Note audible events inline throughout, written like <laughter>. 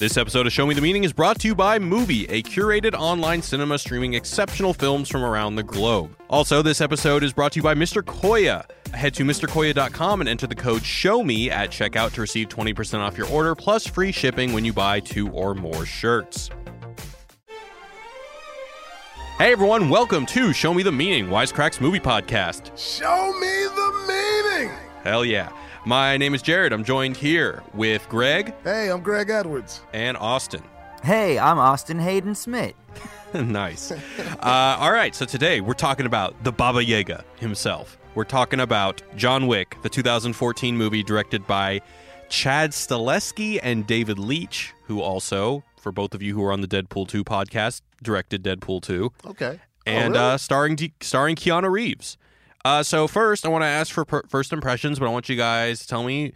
This episode of Show Me the Meaning is brought to you by MUBI, a curated online cinema streaming exceptional films from around the globe. Also, this episode is brought to you by Mr. Koya. Head to MrKoya.com and enter the code SHOWME at checkout to receive 20% off your order plus free shipping when you buy two or more shirts. Hey everyone, welcome to Show Me the Meaning, Wisecrack's movie podcast. Show me the meaning. Hell yeah. My name is Jared. I'm joined here with Greg Hey, I'm Greg Edwards. and Austin. Hey, I'm Austin Hayden Smith. <laughs> nice. Uh, all right, so today we're talking about the Baba Yaga himself. We're talking about John Wick, the 2014 movie directed by Chad Stahelski and David Leitch, who also, for both of you who are on the Deadpool 2 podcast, directed Deadpool 2, Okay. and oh, really? uh, starring D- starring Keanu Reeves. Uh, so first, I want to ask for per- first impressions, but I want you guys to tell me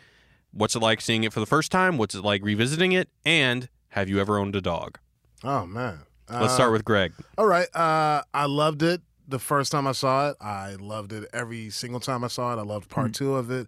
what's it like seeing it for the first time, what's it like revisiting it, and have you ever owned a dog? oh man. Let's Uh, start with Greg. All right. Uh, I loved it the first time I saw it. I loved it every single time I saw it. I loved part Mm. two of it.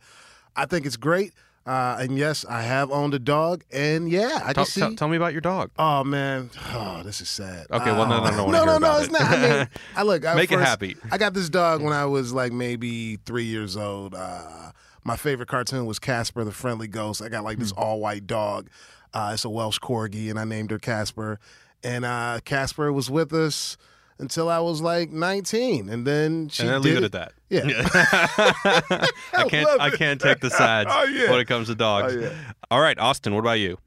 I think it's great. Uh, and yes, I have owned a dog. And yeah, I can see. tell, me about your dog. Oh man, oh this is sad. Okay, well, no, no, no, no, no, no, it's it. not. I mean, <laughs> I look. I Make it happy. I got this dog when I was like maybe three years old. Uh, my favorite cartoon was Casper the Friendly Ghost. I got like Hmm. this all white dog. Uh, it's a Welsh corgi, and I named her Casper. And uh, Casper was with us until I was like 19, and then she and then did leave it at that. Yeah. <laughs> I can't. I can't take the sides Oh, yeah. when it comes to dogs. Oh, yeah. All right, Austin. What about you?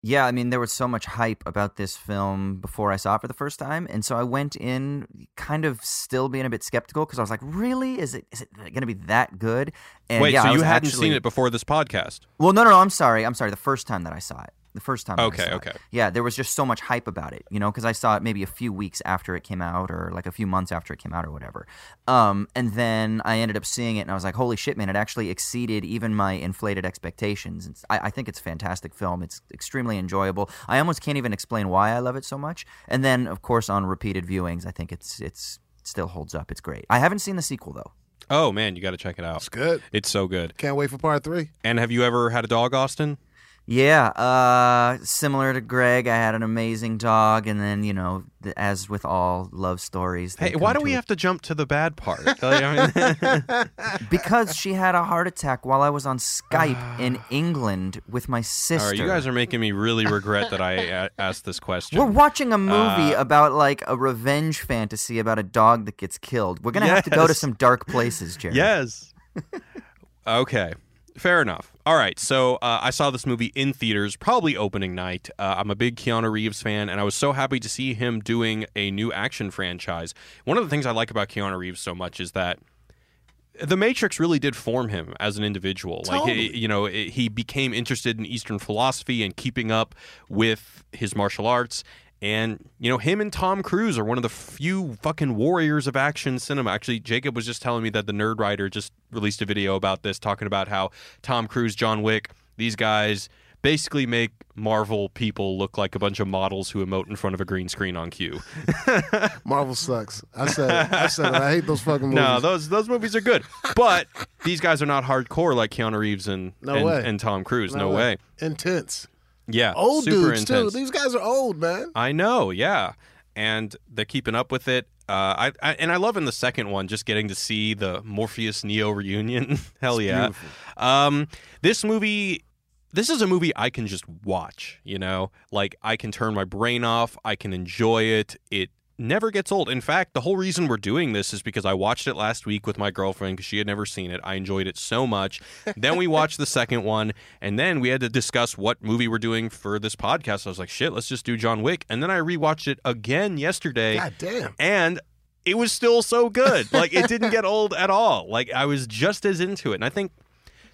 Yeah, I mean, there was so much hype about this film before I saw it for the first time, and so I went in kind of still being a bit skeptical because I was like, "Really? Is it is it going to be that good?" And Wait, yeah, so I you hadn't actually- seen it before this podcast? Well, no, no, no. I'm sorry. I'm sorry. The first time that I saw it, the first time. that I Okay, it. okay. Yeah, there was just so much hype about it, you know, because I saw it maybe a few weeks after it came out, or like a few months after it came out, or whatever. Um, and then I ended up seeing it, and I was like, "Holy shit, man! It actually exceeded even my inflated expectations." And I, I think it's a fantastic film. It's extremely enjoyable. I almost can't even explain why I love it so much. And then, of course, on repeated viewings, I think it's it's still holds up. It's great. I haven't seen the sequel though. Oh man, you got to check it out. It's good. It's so good. Can't wait for part three. And have you ever had a dog, Austin? Yeah, uh, similar to Greg, I had an amazing dog, and then you know, as with all love stories, Hey, why do we to- have to jump to the bad part? <laughs> Like, I mean- <laughs> Because she had a heart attack while I was on Skype <sighs> in England with my sister. Right, you guys are making me really regret that I a- asked this question. We're watching a movie Uh, about like a revenge fantasy about a dog that gets killed. We're gonna <laughs> have to go to some dark places, Jared. Yes. okay. Fair enough. All right. So uh, I saw this movie in theaters, probably opening night. Uh, I'm a big Keanu Reeves fan, and I was so happy to see him doing a new action franchise. One of the things I like about Keanu Reeves so much is that the Matrix really did form him as an individual. Like, he, Totally. you know, he he became interested in Eastern philosophy and keeping up with his martial arts. And, you know, him and Tom Cruise are one of the few fucking warriors of action cinema. Actually, Jacob was just telling me that the Nerdwriter just released a video about this, talking about how Tom Cruise, John Wick, these guys basically make Marvel people look like a bunch of models who emote in front of a green screen on cue. <laughs> Marvel sucks. I said it. I said it. I hate those fucking movies. No, those those movies are good, but these guys are not hardcore like Keanu Reeves and No and, way. and Tom Cruise. No, way. Intense. Yeah, Old dudes intense. too. These guys are old, man. I know, yeah, and they're keeping up with it. Uh, I, I and I love in the second one just getting to see the Morpheus Neo reunion. <laughs> Hell yeah. Um, this movie. This is a movie I can just watch, you know? Like I can turn my brain off, I can enjoy it. It never gets old. In fact, the whole reason we're doing this is because I watched it last week with my girlfriend because she had never seen it. I enjoyed it so much. then we watched the second one, and then we had to discuss what movie we're doing for this podcast. I was like, shit, let's just do John Wick. And then I rewatched it again yesterday God damn. and it was still so good. Like it didn't get old at all. Like I was just as into it. And I think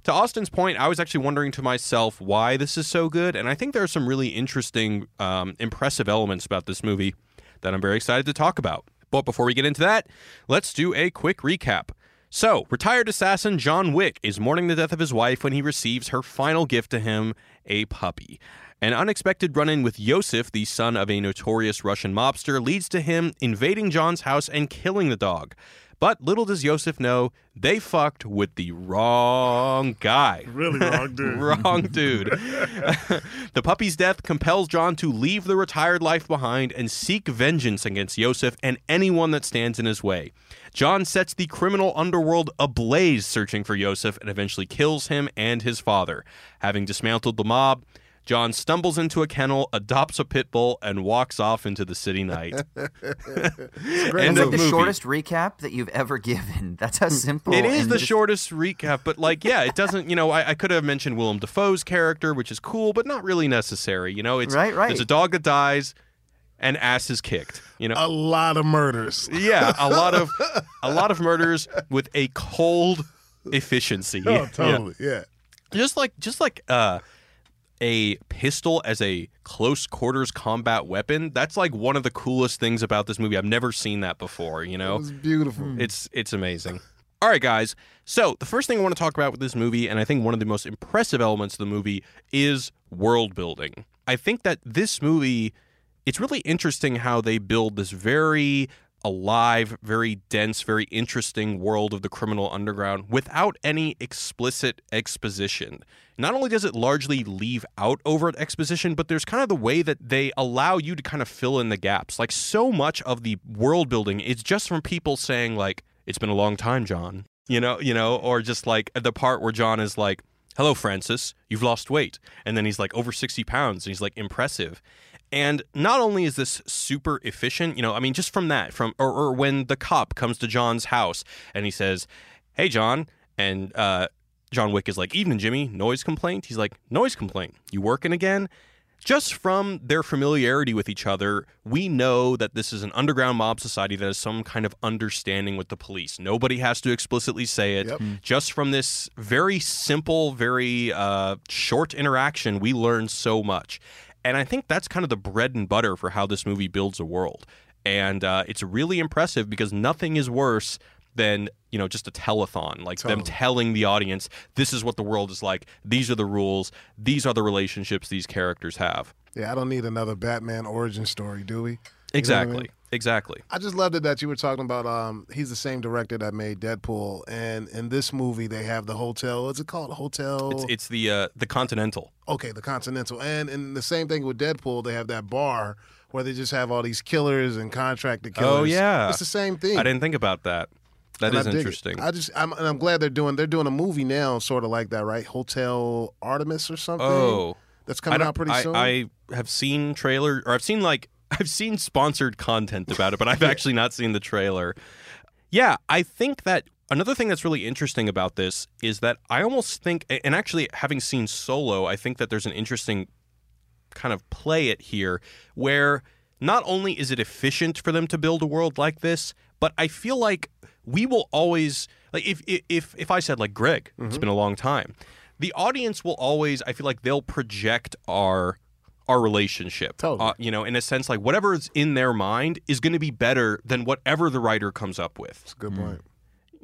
to Austin's point, I was actually wondering to myself why this is so good. And I think there are some really interesting, um, impressive elements about this movie that I'm very excited to talk about. But before we get into that, let's do a quick recap. So, retired assassin John Wick is mourning the death of his wife when he receives her final gift to him a puppy. An unexpected run in with Iosef, the son of a notorious Russian mobster, leads to him invading John's house and killing the dog. But little does Iosef know they fucked with the wrong guy. Really wrong, <laughs> dude. Wrong dude. <laughs> the puppy's death compels John to leave the retired life behind and seek vengeance against Iosef and anyone that stands in his way. John sets the criminal underworld ablaze searching for Iosef and eventually kills him and his father. Having dismantled the mob, John stumbles into a kennel, adopts a pit bull, and walks off into the city night. <laughs> Great End like the movie. shortest recap that you've ever given. <laughs> That's how simple. It is the just- shortest recap, but like, yeah, it doesn't. You know, I, I could have mentioned Willem Dafoe's character, which is cool, but not really necessary. You know, it's Right, right. There's a dog that dies, and ass is kicked. You know, A lot of murders. <laughs> yeah, a lot of a lot of murders with a cold efficiency. Oh, Yeah. totally. Yeah. Just like just like uh, a pistol as a close quarters combat weapon. That's like one of the coolest things about this movie. I've never seen that before. You know, It's beautiful. Hmm. it's it's amazing. All right, guys. So the first thing I want to talk about with this movie, and I think one of the most impressive elements of the movie, is world building. I think that this movie, it's really interesting how they build this very alive, very dense, very interesting world of the criminal underground without any explicit exposition. Not only does it largely leave out overt exposition, but there's kind of the way that they allow you to kind of fill in the gaps. Like so much of the world building is just from people saying like, "It's been a long time, John." You know, you know, or just like the part where John is like, "Hello, Francis, you've lost weight," and then he's like over sixty pounds, and he's like impressive. And not only is this super efficient, you know, I mean, just from that, from or, or when the cop comes to John's house and he says, "Hey, John," and uh, John Wick is like, "Evening, Jimmy. Noise complaint." He's like, "Noise complaint. You working again?" Just from their familiarity with each other, we know that this is an underground mob society that has some kind of understanding with the police. Nobody has to explicitly say it. Yep. Just from this very simple, very uh, short interaction, we learn so much. And I think that's kind of the bread and butter for how this movie builds a world. And uh, it's really impressive because nothing is worse than you know just a telethon like them telling the audience this is what the world is like these are the rules these are the relationships these characters have Yeah, I don't need another Batman origin story, do we? You exactly? Exactly I just loved it that you were talking about. Um, he's the same director that made Deadpool, and in this movie they have the hotel. What's it called? Hotel. it's, it's the uh, the continental okay, the Continental, and and the same thing with Deadpool. They have that bar where they just have all these killers and contracted killers. Oh, yeah. it's the same thing. i didn't think about that That And is I dig it. interesting I just, I'm, and I'm glad they're doing. They're doing a movie now, sort of like that, right? Hotel Artemis or something. oh that's coming out pretty I, soon. I have seen trailer or I've seen like I've seen sponsored content about it, but I've <laughs> actually not seen the trailer. Yeah, I think that another thing that's really interesting about this is that I almost think and actually having seen Solo, I think that there's an interesting kind of play it here where not only is it efficient for them to build a world like this, but I feel like we will always like if if if I said like Greg, it's mm-hmm. been a long time. The audience will always I feel like they'll project our our relationship. Totally. Uh, you know, in a sense like whatever is in their mind is going to be better than whatever the writer comes up with That's a good point.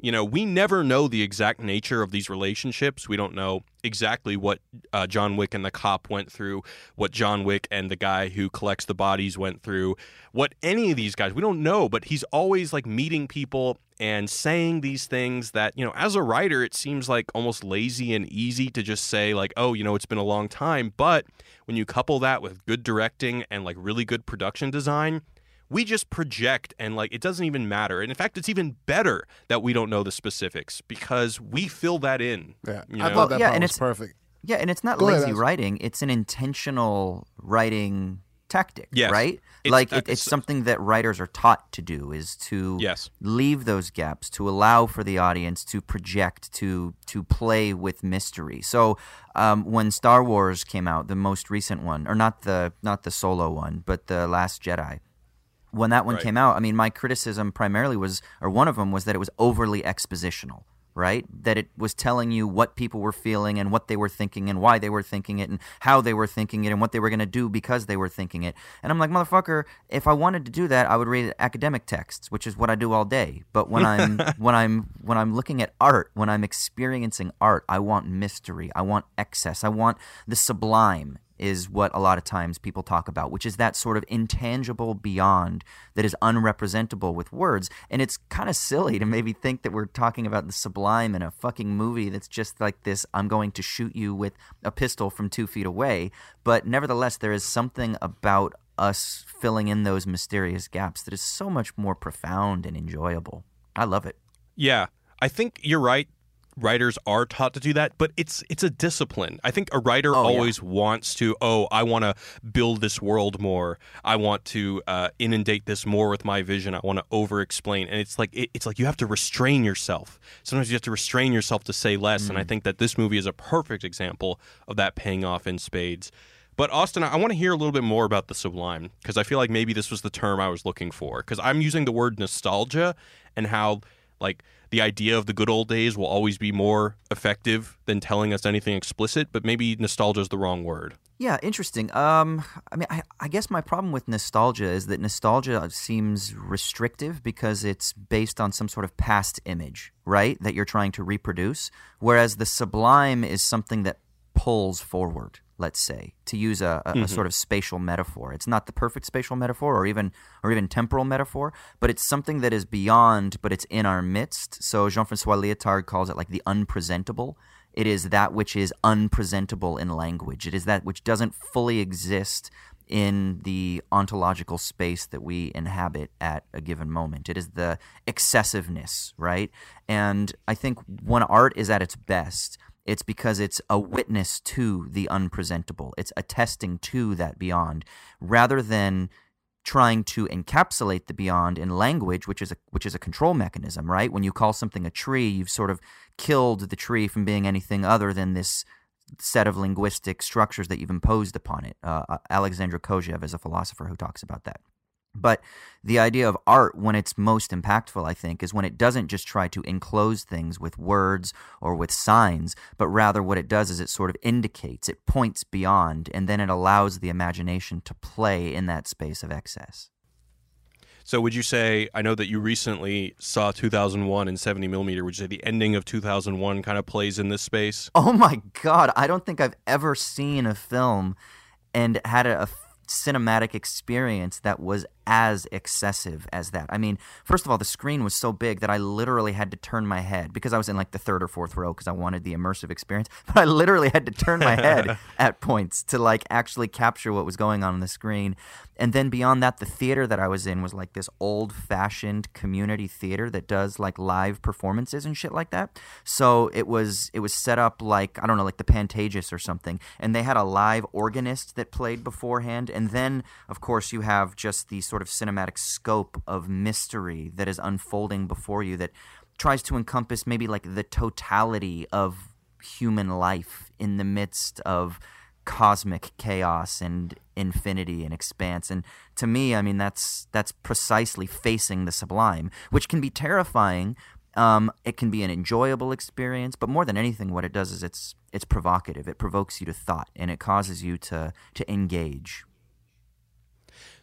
You know, we never know the exact nature of these relationships. We don't know exactly what uh, John Wick and the cop went through, what John Wick and the guy who collects the bodies went through, what any of these guys, we don't know, but he's always like meeting people and saying these things that, you know, as a writer, it seems like almost lazy and easy to just say, like, oh, you know, it's been a long time. But when you couple that with good directing and like really good production design, we just project and like it doesn't even matter. And in fact, it's even better that we don't know the specifics because we fill that in. Yeah, You I know? thought that Yeah, part and was it's- perfect. Yeah, and it's not Go lazy Ash. writing; it's an intentional writing tactic, Yes. right? It's- like it, it's something that writers are taught to do is to Yes. leave those gaps to allow for the audience to project to to play with mystery. So um, when Star Wars came out, the most recent one, or not the not the solo one, but the Last Jedi, when that one Right. came out, I mean, my criticism primarily was, or one of them was that it was overly expositional, right? That it was telling you what people were feeling and what they were thinking and why they were thinking it and how they were thinking it and what they were going to do because they were thinking it. And I'm like, motherfucker, if I wanted to do that, I would read academic texts, which is what I do all day. But when I'm <laughs> when I'm when I'm looking at art, when I'm experiencing art, I want mystery. I want excess. I want the sublime is what a lot of times people talk about, which is that sort of intangible beyond that is unrepresentable with words. And it's kind of silly to maybe think that we're talking about the sublime in a fucking movie that's just like this I'm going to shoot you with a pistol from two feet away. But nevertheless, there is something about us filling in those mysterious gaps that is so much more profound and enjoyable. I love it. Yeah, I think you're right. Writers are taught to do that, but it's it's a discipline. I think a writer Oh, yeah. always wants to. Oh, I want to build this world more. I want to uh, inundate this more with my vision. I want to over-explain, and it's like it, it's like you have to restrain yourself. Sometimes you have to restrain yourself to say less, and I think that this movie is a perfect example of that paying off in spades. But Austin, I want to hear a little bit more about the sublime because I feel like maybe this was the term I was looking for. Because I'm using the word nostalgia and how like the idea of the good old days will always be more effective than telling us anything explicit. But maybe nostalgia is the wrong word. Yeah, interesting. Um, I mean, I, I guess my problem with nostalgia is that nostalgia seems restrictive because it's based on some sort of past image, right? That you're trying to reproduce. Whereas the sublime is something that pulls forward, let's say, to use a, a, a mm-hmm. sort of spatial metaphor. It's not the perfect spatial metaphor or even or even temporal metaphor, but it's something that is beyond, but it's in our midst. So Jean-Francois Lyotard calls it like the unpresentable. It is that which is unpresentable in language. It is that which doesn't fully exist in the ontological space that we inhabit at a given moment. It is the excessiveness, right? And I think when art is at its best, it's because it's a witness to the unpresentable. It's attesting to that beyond rather than trying to encapsulate the beyond in language, which is a which is a control mechanism, right? When you call something a tree, you've sort of killed the tree from being anything other than this set of linguistic structures that you've imposed upon it. Uh, Alexandre Kojève is a philosopher who talks about that. But the idea of art, when it's most impactful, I think, is when it doesn't just try to enclose things with words or with signs, but rather what it does is it sort of indicates, it points beyond, and then it allows the imagination to play in that space of excess. So would you say? I know that you recently saw 2001 in 70 millimeter. Would you say the ending of 2001 kind of plays in this space? Oh my God, I don't think I've ever seen a film and had a, a cinematic experience that was as excessive as that. I mean, first of all, the screen was so big that I literally had to turn my head because I was in like the third or fourth row because I wanted the immersive experience. <laughs> But I literally had to turn my head <laughs> at points to like actually capture what was going on on the screen. And then beyond that, the theater that I was in was like this old fashioned community theater that does like live performances and shit like that. So it was it was set up like I don't know, like the Pantages or something. And they had a live organist that played beforehand. And then of course you have just the sort of cinematic scope of mystery that is unfolding before you that tries to encompass maybe like the totality of human life in the midst of cosmic chaos and infinity and expanse. And to me i mean that's that's precisely facing the sublime which can be terrifying. Um, it can be an enjoyable experience but more than anything what it does is it's it's provocative. It provokes you to thought and it causes you to to engage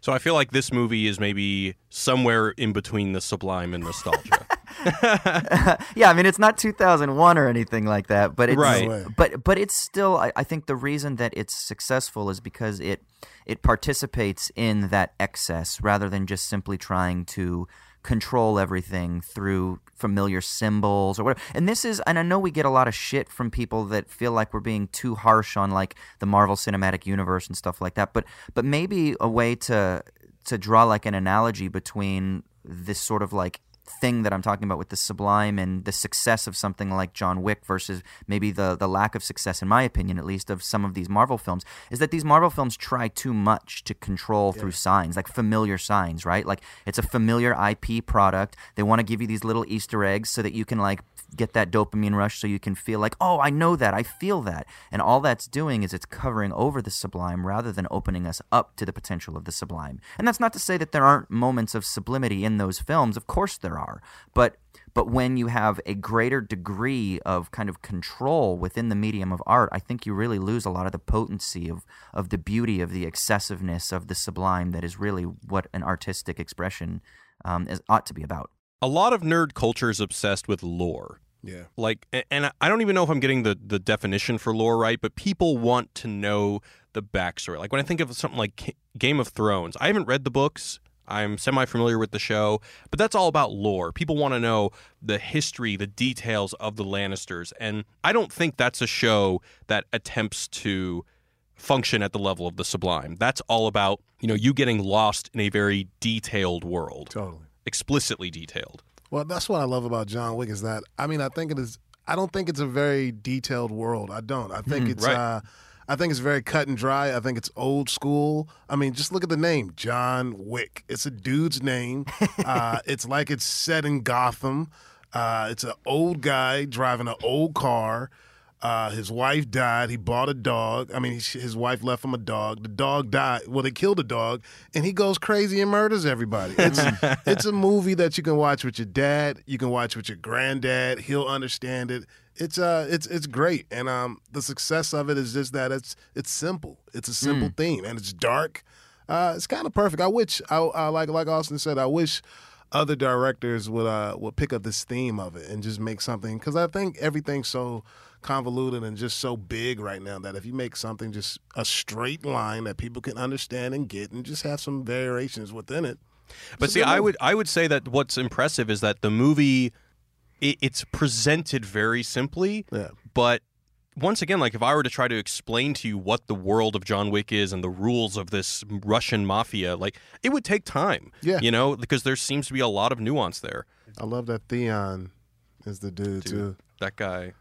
So I feel like this movie is maybe somewhere in between the sublime and nostalgia. <laughs> yeah, I mean it's not 2001 or anything like that, but it's Right. But but it's still I, I think the reason that it's successful is because it it participates in that excess rather than just simply trying to control everything through familiar symbols or whatever. And this is and I know we get a lot of shit from people that feel like we're being too harsh on like the Marvel Cinematic Universe and stuff like that, but but maybe a way to to draw like an analogy between this sort of like thing that I'm talking about with the sublime and the success of something like John Wick versus maybe the the lack of success, in my opinion at least, of some of these Marvel films, is that these Marvel films try too much to control through signs, like familiar signs, right? Like it's a familiar IP product. They want to give you these little Easter eggs so that you can like get that dopamine rush so you can feel like, oh, I know that, I feel that. And all that's doing is it's covering over the sublime rather than opening us up to the potential of the sublime. And that's not to say that there aren't moments of sublimity in those films. Of course there are. But but when you have a greater degree of kind of control within the medium of art, I think you really lose a lot of the potency of, of the beauty, of the excessiveness, of the sublime that is really what an artistic expression um, is, ought to be about. A lot of nerd culture is obsessed with lore. Yeah. Like, and I don't even know if I'm getting the, the definition for lore right, but people want to know the backstory. Like when I think of something like Game of Thrones, I haven't read the books. I'm semi familiar with the show, but that's all about lore. People want to know the history, the details of the Lannisters. And I don't think that's a show that attempts to function at the level of the sublime. That's all about, you know, you getting lost in a very detailed world, Totally. Explicitly detailed. Well, that's what I love about John Wick is that I mean I think it is I don't think it's a very detailed world. I don't. I think it's right. uh I think it's very cut and dry. I think it's old school. I mean, just look at the name, John Wick. It's a dude's name. <laughs> uh, it's like it's set in Gotham. Uh, it's an old guy driving an old car. Uh, his wife died. He bought a dog. I mean, his wife left him a dog. The dog died. Well, they killed the dog, and he goes crazy and murders everybody. It's <laughs> it's a movie that you can watch with your dad. You can watch with your granddad. He'll understand it. It's uh, it's it's great, and um, the success of it is just that it's it's simple. It's a simple theme, and it's dark. Uh, it's kind of perfect. I wish, I, I like like Austin said, I wish other directors would uh would pick up this theme of it and just make something because I think everything's so convoluted and just so big right now that if you make something just a straight line that people can understand and get and just have some variations within it. But see, I would I would say that what's impressive is that the movie it, it's presented very simply, Yeah. but once again, like if I were to try to explain to you what the world of John Wick is and the rules of this Russian mafia, like it would take time. Yeah. You know, because there seems to be a lot of nuance there. I love that Theon is the dude, too. That guy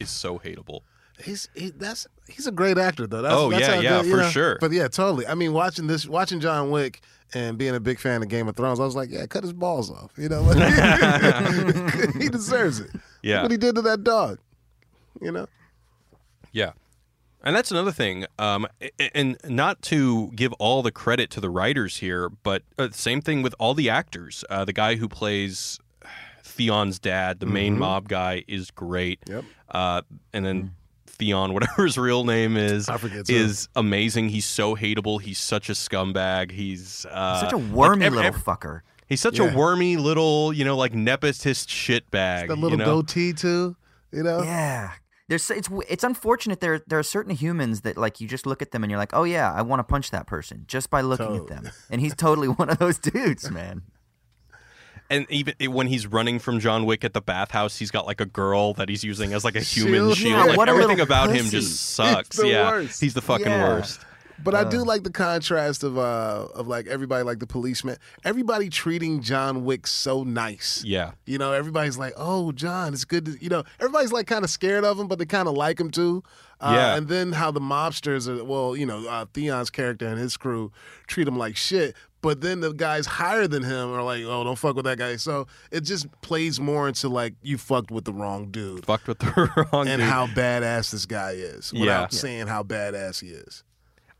is so hateable. He's he, that's he's a great actor though. That's, Oh, that's yeah, how yeah, good- for know? sure. But yeah, totally. I mean, watching this, watching John Wick and being a big fan of Game of Thrones, I was like, yeah, cut his balls off. You know, like, <laughs> he deserves it. Look Yeah. what he did to that dog. You know, Yeah. And that's another thing. Um, and not to give all the credit to the writers here, but uh, same thing with all the actors. Uh, the guy who plays Theon's dad, the main mob guy, is great. Yep. Uh, and then Theon, <laughs> whatever his real name is, I forget, too. is amazing. He's so hateable. He's such a scumbag. He's uh, Such a like wormy ev- little ev- fucker. He's such Yeah. a wormy little, you know, like nepotist shitbag. that you little know? goatee too. You know, Yeah. There's it's it's unfortunate there there are certain humans that like you just look at them and you're like, "Oh yeah, I want to punch that person just by looking Totally. at them." And he's totally <laughs> one of those dudes, man. And even when he's running from John Wick at the bathhouse, he's got like a girl that he's using as like a human Shield. shield. Yeah, like everything about him just sucks. yeah, worst. he's the fucking Yeah. worst. But I do like the contrast of uh of like everybody like the policeman, everybody treating John Wick so nice. Yeah, You know, everybody's like, "Oh, John, it's good to." You know, everybody's like kind of scared of him, but they kind of like him too. Uh, Yeah. And then how the mobsters are, well, you know, uh, Theon's character and his crew treat him like shit. But then the guys higher than him are like, "Oh, don't fuck with that guy." So it just plays more into like you fucked with the wrong dude fucked with the <laughs> wrong dude and dude. how badass this guy is Yeah. without saying how badass he is.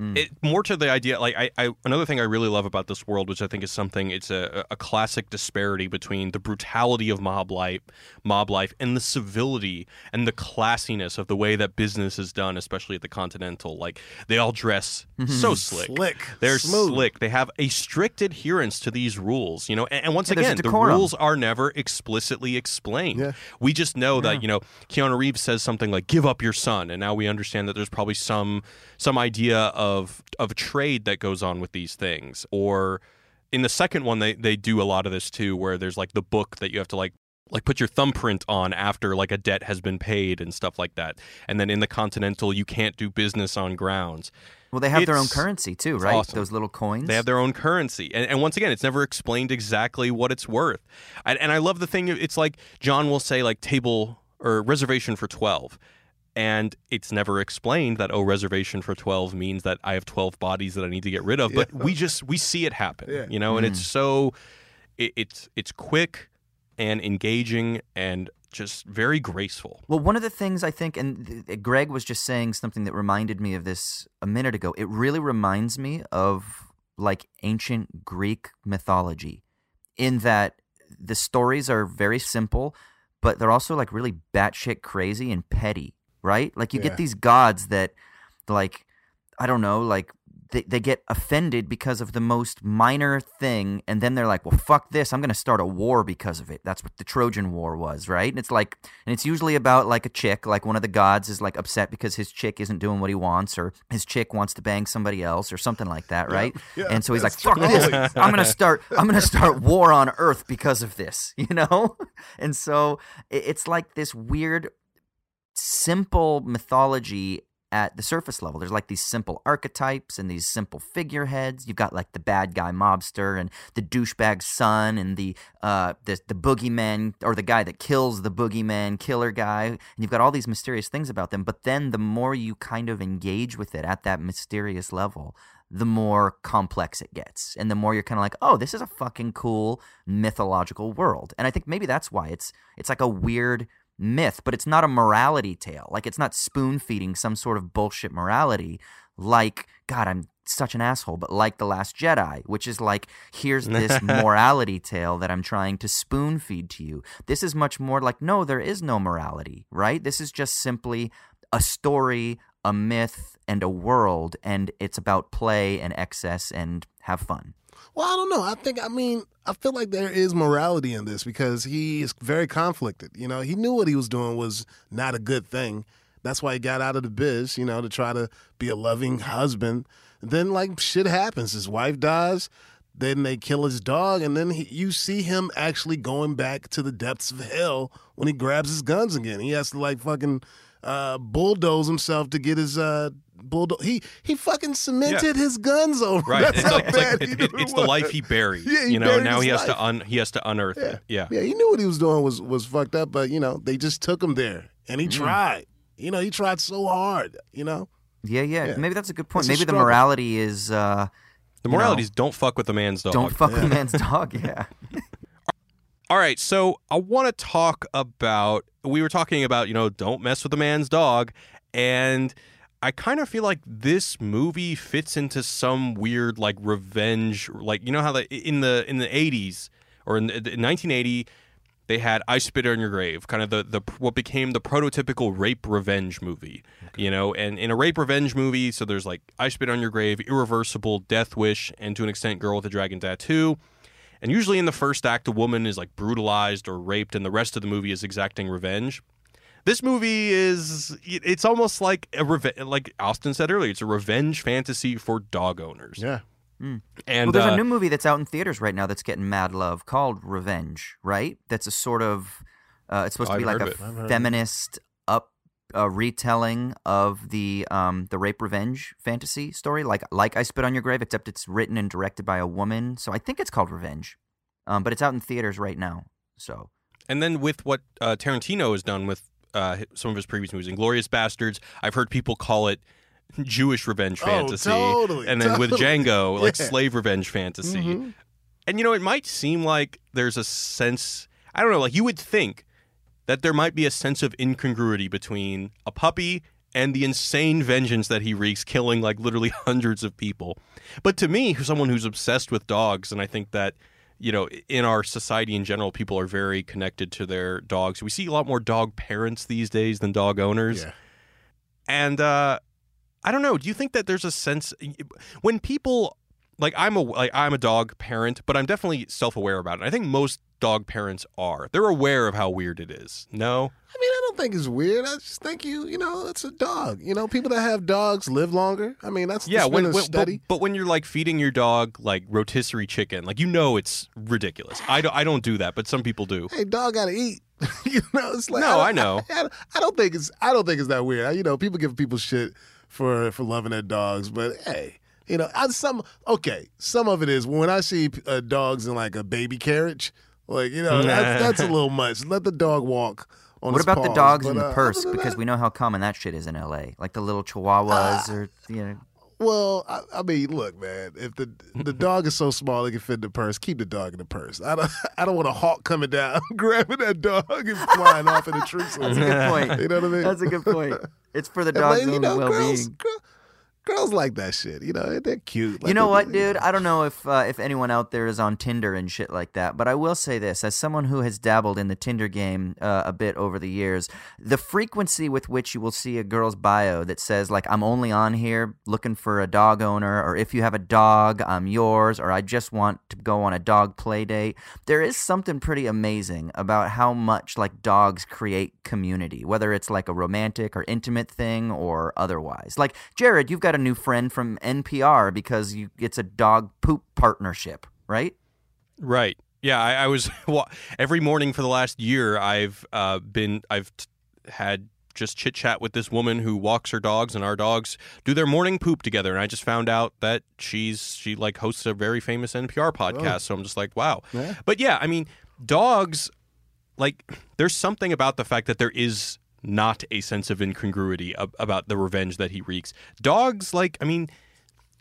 Mm. it, more to the idea like I, I another thing i really love about this world which i think is something it's a, a classic disparity between the brutality of mob life mob life and the civility and the classiness of the way that business is done especially at the continental. Like they all dress mm-hmm. so slick. Slick. they're Smooth. slick. They have a strict adherence to these rules you know? And, and once Yeah, again the rules are never explicitly explained. Yeah. we just know that you know Keanu Reeves says something like "give up your son," and now we understand that there's probably some some idea of of of trade that goes on with these things. Or in the second one, they they do a lot of this too, where there's like the book that you have to like like put your thumbprint on after like a debt has been paid and stuff like that. And then in the Continental, you can't do business on grounds. Well, they have their own currency too, right? awesome. Those little coins. They have their own currency, and, and once again, it's never explained exactly what it's worth. And, and I love the thing; it's like John will say like table or reservation for twelve, and it's never explained that oh, reservation for twelve means that I have twelve bodies that I need to get rid of. But we just we see it happen, Yeah. you know, and it's mm. so it, it's it's quick and engaging and just very graceful. Well, one of the things I think, and th- th- Greg was just saying something that reminded me of this a minute ago. It really reminds me of like ancient Greek mythology, in that the stories are very simple, but they're also like really batshit crazy and petty, right? Like you Yeah. get these gods that, like, I don't know, like they, they get offended because of the most minor thing and then they're like well fuck this i'm going to start a war because of it. That's what the trojan war was right? And it's like and it's usually about like a chick like one of the gods is like upset because his chick isn't doing what he wants or his chick wants to bang somebody else or something like that right? Yeah, and so he's like fuck this <laughs> i'm going to start i'm going to start war on earth because of this <laughs> you know? And so it's like this weird simple mythology at the surface level. There's like these simple archetypes and these simple figureheads. You've got like the bad guy mobster and the douchebag son and the uh the the boogeyman or the guy that kills the boogeyman killer guy. And you've got all these mysterious things about them. But then the more you kind of engage with it at that mysterious level, the more complex it gets. And the more you're kind of like, oh, this is a fucking cool mythological world. And I think maybe that's why it's it's like a weird myth, but it's not a morality tale. Like it's not spoon feeding some sort of bullshit morality like God, I'm such an asshole, but like The Last Jedi, which is like, here's <laughs> this morality tale that I'm trying to spoon feed to you. This is much more like, no, there is no morality, right? This is just simply a story, a myth, and a world, and it's about play and excess and have fun. Well, I don't know. I think, I mean, I feel like there is morality in this because he is very conflicted. You know, he knew what he was doing was not a good thing. That's why he got out of the biz, you know, to try to be a loving husband. Then, like, shit happens. His wife dies. Then they kill his dog. And then he, you see him actually going back to the depths of hell when he grabs his guns again. He has to, like, fucking uh, bulldoze himself to get his. Uh, Bulldo- he he fucking cemented his guns over. Right. That's it's how like, it's, like bad it, he it- it it's the life he buried. Yeah, he you know, buried now he has life. to un he has to unearth it. Yeah. Yeah, he knew what he was doing was was fucked up, but you know, they just took him there, and he Mm. tried. You know, he tried so hard. You know, Yeah, yeah. Yeah. Maybe that's a good point. It's Maybe the morality is uh, The You know, morality is don't fuck with the man's dog. don't fuck with a man's dog. <laughs> Yeah. All right, so I want to talk about. We were talking about, you know, don't mess with a man's dog, and I kind of feel like this movie fits into some weird like revenge, like you know how the in the in the eighties or in, the, in 1980 they had I Spit on Your Grave, kind of the, the what became the prototypical rape revenge movie, you know. And in a rape revenge movie, so there's like I Spit on Your Grave, Irreversible, Death Wish, and to an extent Girl with a Dragon Tattoo. And usually in the first act, a woman is like brutalized or raped, and the rest of the movie is exacting revenge. This movie is it's almost like a reve- like Austin said earlier, it's a revenge fantasy for dog owners. yeah. And well, there's uh, a new movie that's out in theaters right now that's getting mad love called Revenge, right? That's a sort of uh, it's supposed Oh, to be I've like a of it. I've heard of it. feminist up uh, retelling of the um, the rape revenge fantasy story, like like I Spit on Your Grave, except it's written and directed by a woman. So I think it's called Revenge, um, but it's out in theaters right now. So And then with what uh, Tarantino has done with uh, some of his previous movies, Inglourious Basterds, I've heard people call it Jewish revenge Oh, fantasy. totally, and then with totally. Django, like slave revenge fantasy. Mhm. And you know, it might seem like there's a sense, I don't know, like you would think that there might be a sense of incongruity between a puppy and the insane vengeance that he wreaks, killing like literally <laughs> hundreds of people. But to me, who's someone who's obsessed with dogs, and I think that, you know, in our society in general, people are very connected to their dogs. We see a lot more dog parents these days than dog owners. Yeah. And uh, I don't know. Do you think that there's a sense when people like I'm a like I'm a dog parent, but I'm definitely self-aware about it. I think most dog parents are. They're aware of how weird it is. No. I mean, I don't think it's weird. I just think you, you know, it's a dog. You know, people that have dogs live longer. I mean, that's Yeah, when, when- but, but when you're like feeding your dog like rotisserie chicken, like you know it's ridiculous. I don't I don't do that, but some people do. hey, dog got to eat. <laughs> you know, it's like No, don't- I know. <laughs> I, don't- I don't think it's I don't think it's that weird. I- You know, people give people shit for for loving their dogs, but hey, you know, I, some okay, some of it is when I see uh, dogs in like a baby carriage, like you know, that's, that's a <laughs> little much. Let the dog walk. On the bottom. what his about the dogs but, in the uh, purse? Because we know how common that shit is in L.A. Like the little chihuahuas or you know. Well, I, I mean, look, man. If the the dog is so small it can fit in the purse, keep the dog in the purse. I don't <laughs> I don't want a hawk coming down, <laughs> grabbing that dog and flying off in the tree. That's a good point. You know what I mean? That's a good point. It's for the And, dog's like, you own know, well-being. girls, girl- girls like that shit. You know, they're cute. Like you know what, dude? I don't know if uh, if anyone out there is on Tinder and shit like that, but I will say this: as someone who has dabbled in the Tinder game uh, a bit over the years, the frequency with which you will see a girl's bio that says like "I'm only on here looking for a dog owner," or "If you have a dog, I'm yours," or "I just want to go on a dog play date," there is something pretty amazing about how much like dogs create community, whether it's like a romantic or intimate thing or otherwise. Like Jared, you've got a new friend from NPR because you it's a dog poop partnership, right? Right. Yeah, I, I was <laughs> wa- every morning for the last year. I've uh, been I've t- had just chit chat with this woman who walks her dogs, and our dogs do their morning poop together. And I just found out that she's she like hosts a very famous NPR podcast. So I'm just like, wow. Yeah. But yeah, I mean, dogs like there's something about the fact that there is not a sense of incongruity ab- about the revenge that he wreaks. Dogs, like, I mean,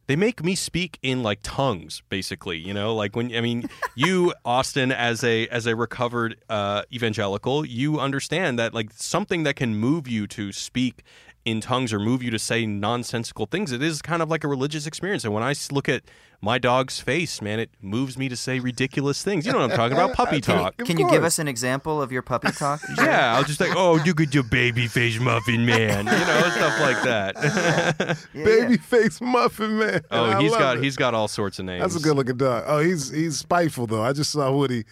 they make me speak in like tongues basically you know like when i mean <laughs> you austin as a as a recovered uh evangelical you understand that like something that can move you to speak in tongues or move you to say nonsensical things it is kind of like a religious experience and when I look at my dog's face man it moves me to say ridiculous things you know what i'm talking about <laughs> puppy talk Of Can you give us an example of your puppy talk? <laughs> yeah i'll just like oh you could do baby face muffin man you know stuff like that <laughs> baby face muffin man. oh I he's love got it. he's got all sorts of names That's a good looking dog. Oh, he's he's spiteful though. I just saw Woody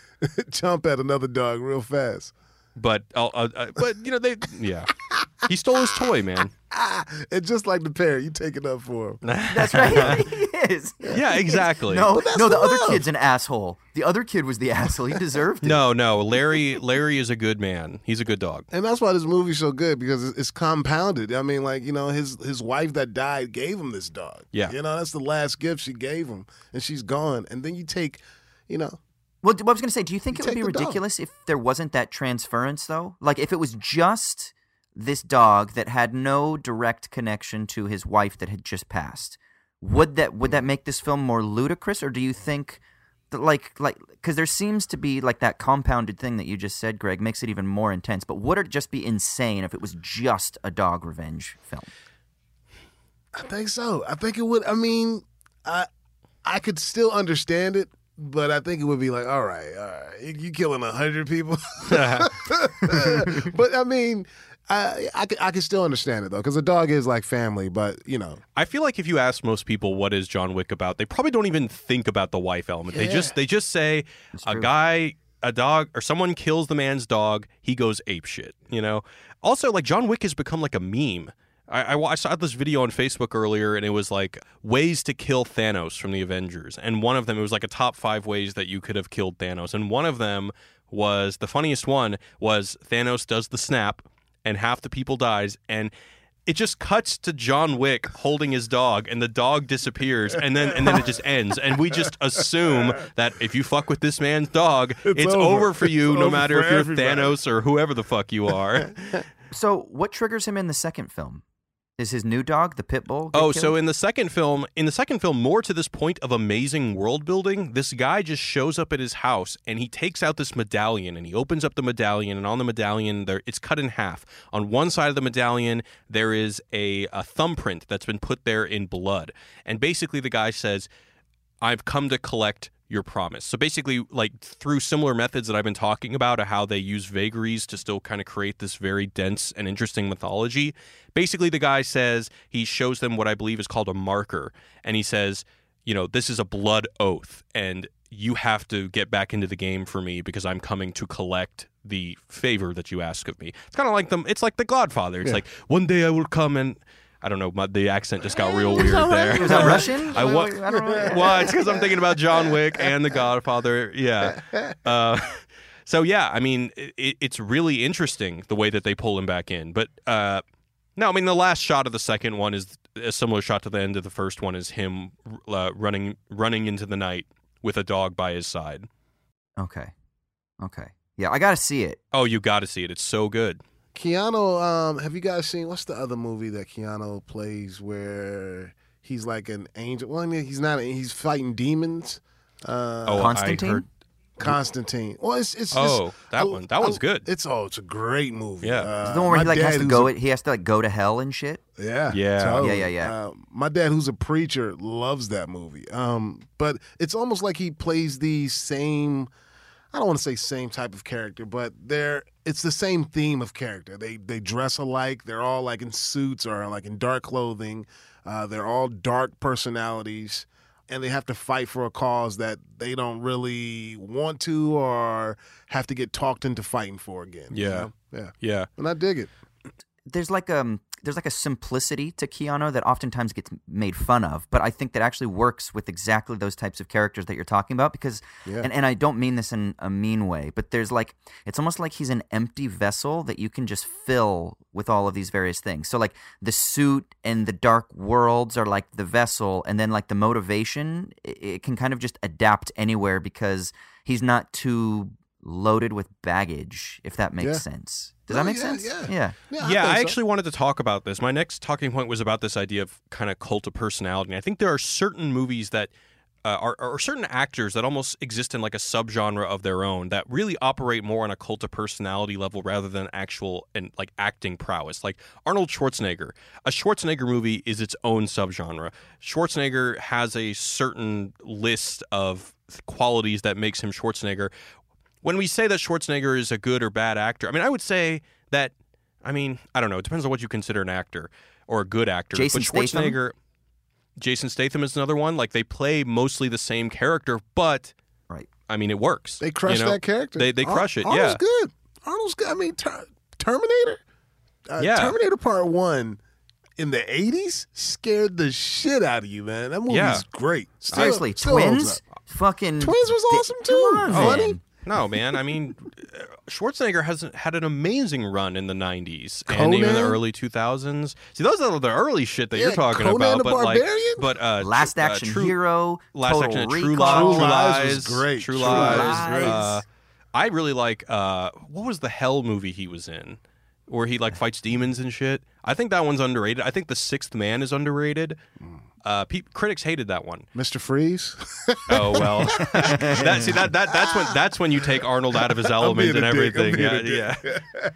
jump at another dog real fast. But uh, uh, uh, but you know they yeah he stole his toy man Ah, <laughs> and just like the parrot, you take it up for him. That's right. <laughs> he is. yeah exactly No, that's no, the the other love. kid's an asshole. The other kid was the <laughs> asshole. He deserved it. no no larry larry is a good man he's a good dog And that's why this movie's so good because it's- it's compounded. I mean, like you know, his his wife that died gave him this dog. Yeah. you know, that's the last gift she gave him, and she's gone. And then you take, you know, Well, what I was going to say, do you think You it would be the dog. ridiculous if there wasn't that transference, though? Like, if it was just this dog that had no direct connection to his wife that had just passed, would that would that make this film more ludicrous, or do you think that, like, like, because there seems to be like that compounded thing that you just said, Greg, makes it even more intense. But would it just be insane if it was just a dog revenge film? I think so. I think it would. I mean, I I could still understand it, but I think it would be like, all right, all right, you, you killing a hundred people, <laughs> <laughs> but I mean. I I could, I could still understand it though, because a dog is like family. But you know, I feel like if you ask most people what is John Wick about, they probably don't even think about the wife element. They just they just say a guy, a dog, or someone kills the man's dog, he goes ape shit. You know. Also, like John Wick has become like a meme. I, I, I saw this video on Facebook earlier, and it was like ways to kill Thanos from the Avengers, and one of them it was like a top five ways that you could have killed Thanos, and one of them was the funniest one was Thanos does the snap, and half the people dies, and it just cuts to John Wick holding his dog, and the dog disappears, and then and then it just ends, and we just assume that if you fuck with this man's dog, it's, over. over. for you, It's no matter if you're everybody. Thanos or whoever the fuck you are. <laughs> So, what triggers him in the second film? Is his new dog, the pit bull? Oh, so in the second film, in the second film, more to this point of amazing world building, this guy just shows up at his house and he takes out this medallion and he opens up the medallion and on the medallion there it's cut in half. On one side of the medallion there is a, a thumbprint that's been put there in blood, and basically the guy says, "I've come to collect." Your promise. So basically, like through similar methods that I've been talking about, of how they use vagaries to still kind of create this very dense and interesting mythology. Basically, the guy says he shows them what I believe is called a marker, and he says, you know, this is a blood oath, and you have to get back into the game for me because I'm coming to collect the favor that you ask of me. It's kind of like them. It's like The Godfather. It's like one day I will come and. I don't know. My, the accent just got real <laughs> weird there. Was that <laughs> Russian? I wa- I don't know. <laughs> well, it's because I'm thinking about John Wick and The Godfather. Yeah. Uh, so yeah, I mean, it, it's really interesting the way that they pull him back in. But uh, no, I mean, the last shot of the second one is a similar shot to the end of the first one. Is him uh, running running into the night with a dog by his side. Okay. Okay. Yeah, I got to see it. Oh, you got to see it. It's so good. Keanu, um, have you guys seen what's the other movie that Keanu plays where he's like an angel? Well, I mean, he's not. He's fighting demons. Uh, Oh, Constantine? I heard. Constantine. Well, it's it's Oh, just, that one. That one's good. It's oh, it's a great movie. Yeah. Uh, the one where he like has to go. a- he has to like go to hell and shit. Yeah, Yeah. totally. Yeah, yeah, yeah. Uh, my dad, who's a preacher, loves that movie. Um, but it's almost like he plays the same. I don't want to say same type of character, but they're it's the same theme of character. They they dress alike. They're all like in suits or like in dark clothing. Uh, they're all dark personalities, and they have to fight for a cause that they don't really want to or have to get talked into fighting for again. you Yeah. know? yeah. Yeah. And I dig it. there's like um there's like a simplicity to Keanu that oftentimes gets made fun of, but I think that actually works with exactly those types of characters that you're talking about because Yeah. and, and I don't mean this in a mean way, but there's like it's almost like he's an empty vessel that you can just fill with all of these various things. So like the suit and the dark worlds are like the vessel and then like the motivation it, it can kind of just adapt anywhere because he's not too loaded with baggage if that makes Yeah. sense. Does No, that make yeah, sense? yeah. yeah. Yeah, yeah, think I so. actually wanted to talk about this. My next talking point was about this idea of kind of cult of personality. And I think there are certain movies that uh, are, are certain actors that almost exist in like a subgenre of their own that really operate more on a cult of personality level rather than actual and like acting prowess. Like Arnold Schwarzenegger. A Schwarzenegger movie is its own subgenre. Schwarzenegger has a certain list of qualities that makes him Schwarzenegger when we say that Schwarzenegger is a good or bad actor, I mean, I would say that, I mean, I don't know. It depends on what you consider an actor or a good actor. Jason but Statham? Schwarzenegger, Jason Statham is another one. Like they play mostly the same character, but Right. I mean, it works. They crush you know? that character. They they Ar- crush it. Arnold's yeah. good. Arnold's good. I mean, ter- Terminator. Uh, Yeah. Terminator Part One in the '80s scared the shit out of you, man. That movie's Yeah. great. Still- Seriously, still twins? Fucking Twins was Di- awesome, too. Come on, Oh, man. No, man. I mean, uh, Schwarzenegger has had an amazing run in the '90s and even the early 2000s. See, those are the early shit that Yeah, you're talking Conan about. the but like, but uh, Last tr- uh, Action True- Hero, Last Total Action, Recall. True Lies, True True Lies was great. True True Lies. Lies was great. Uh, I really like uh, what was the Hell movie he was in, where he like fights demons and shit. I think that one's underrated. I think The Sixth Man is underrated. Uh, pe- critics hated that one. Mr. Freeze. <laughs> Oh well, <laughs> that see that that that's when that's when you take Arnold out of his <laughs> element and a dick. I'm everything. Yeah, yeah.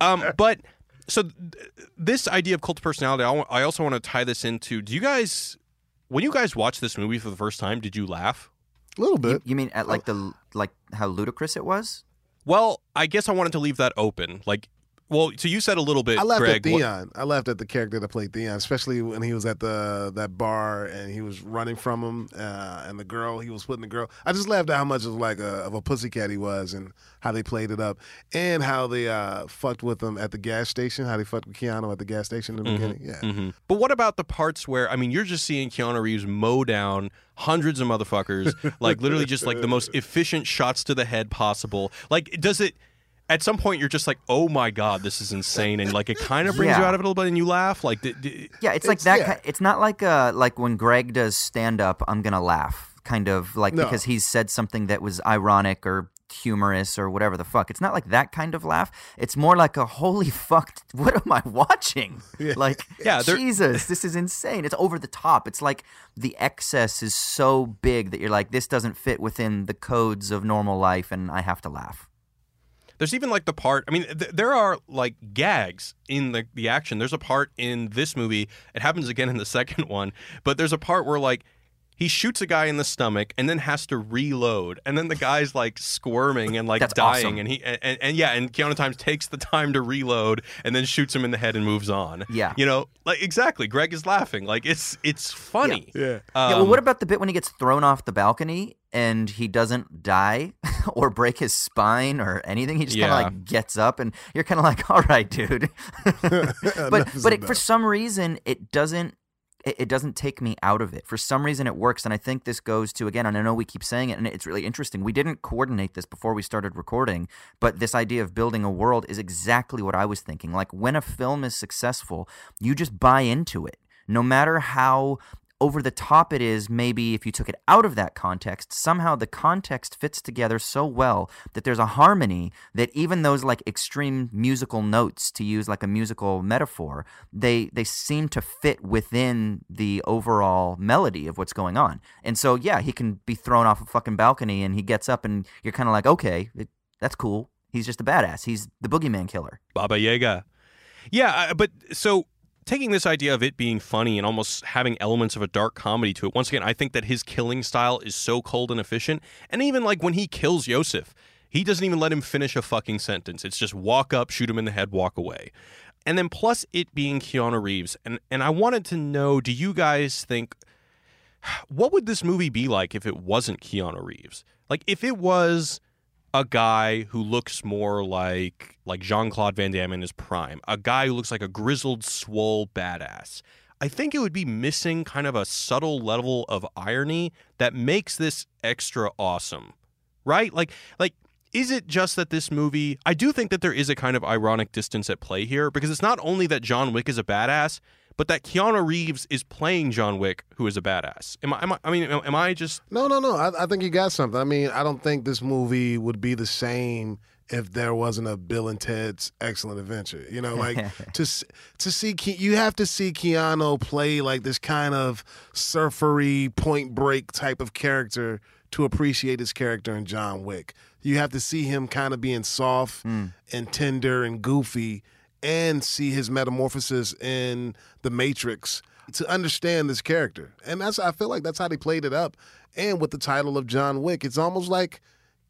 um, but so th- this idea of cult personality, I, also want to tie this into. Do you guys, when you guys watched this movie for the first time, did you laugh? A little You, bit. you mean at like the like how ludicrous it was? Well, I guess I wanted to leave that open. Like, well, so you said a little bit, I laughed Greg. at what- I laughed at the character that played Theon, especially when he was at the that bar and he was running from him, uh, and the girl he was putting the girl. I just laughed at how much of like a of a pussycat he was, and how they played it up, and how they uh, fucked with him at the gas station. How they fucked with Keanu at the gas station in the beginning. Yeah, Mhm. But what about the parts where I mean, you're just seeing Keanu Reeves mow down hundreds of motherfuckers, <laughs> like literally just like the most efficient shots to the head possible. Like, does it? At some point, you're just like, "Oh my god, this is insane," and like it kind of brings you out of it a little bit, and you laugh. Like, d- d- Yeah, it's like It's- that. yeah. ki- it's not like uh like when Greg does stand up. I'm gonna laugh, kind of like No. because he's said something that was ironic or humorous or whatever the fuck. It's not like that kind of laugh. It's more like a holy <laughs> fuck. What am I watching? Like, <laughs> Yeah, Jesus, this is insane. It's over the top. It's like the excess is so big that you're like, this doesn't fit within the codes of normal life, and I have to laugh. There's even like the part. I mean, th- there are like gags in the the action. There's a part in this movie. It happens again in the <laughs> second one, but there's a part where like he shoots a guy in the stomach and then has to reload, and then the guy's like squirming and like That's dying, awesome. and he and, and, and yeah, and Keanu Times takes the time to reload and then shoots him in the head and moves on. Yeah. you know, like exactly. Greg is laughing. Like it's it's funny. yeah. yeah, well, Um, what about the bit when he gets thrown off the balcony and he doesn't die <laughs> or break his spine or anything? He just kind of like gets up, and you're kind of like, <laughs> "All right, dude." <laughs> but but it, for some reason, it doesn't. It, it doesn't take me out of it. For some reason, it works, and I think this goes to again. And I know we keep saying it, and it's really interesting. We didn't coordinate this before we started recording, but this idea of building a world is exactly what I was thinking. Like when a film is successful, you just buy into it, no matter how over the top it is maybe if you took it out of that context somehow the context fits together so well that there's a harmony that even those like extreme musical notes to use like a musical metaphor they they seem to fit within the overall melody of what's going on. And so yeah he can be thrown off a fucking balcony and he gets up and you're kind of like okay it, that's cool. He's just a badass. He's the boogeyman killer. Baba Yaga. Yeah, but so taking this idea of it being funny and almost having elements of a dark comedy to it, once again, I think that his killing style is so cold and efficient. And even like when he kills Iosef, he doesn't even let him finish a fucking sentence. It's just walk up, shoot him in the head, walk away. And then plus it being Keanu Reeves. And and I wanted to know, do you guys think <sighs> what would this movie be like if it wasn't Keanu Reeves? Like if it was a guy who looks more like like Jean-Claude Van Damme in his prime, a guy who looks like a grizzled, swole badass. I think it would be missing kind of a subtle level of irony that makes this extra awesome. Right? Like like is it just that this movie I do think that there is a kind of ironic distance at play here because it's not only that John Wick is a badass, but that Keanu Reeves is playing John Wick, who is a badass. Am I? Am I, I mean, am I just? No, no, no. I, I think you got something. I mean, I don't think this movie would be the same if there wasn't a Bill and Ted's Excellent Adventure. You know, like <laughs> to to see Ke- you have to see Keanu play like this kind of surfery Point Break type of character to appreciate his character in John Wick. You have to see him kind of being soft hmm. and tender and goofy and see his metamorphosis in The Matrix to understand this character. And that's I feel like that's how they played it up. And with the title of John Wick, it's almost like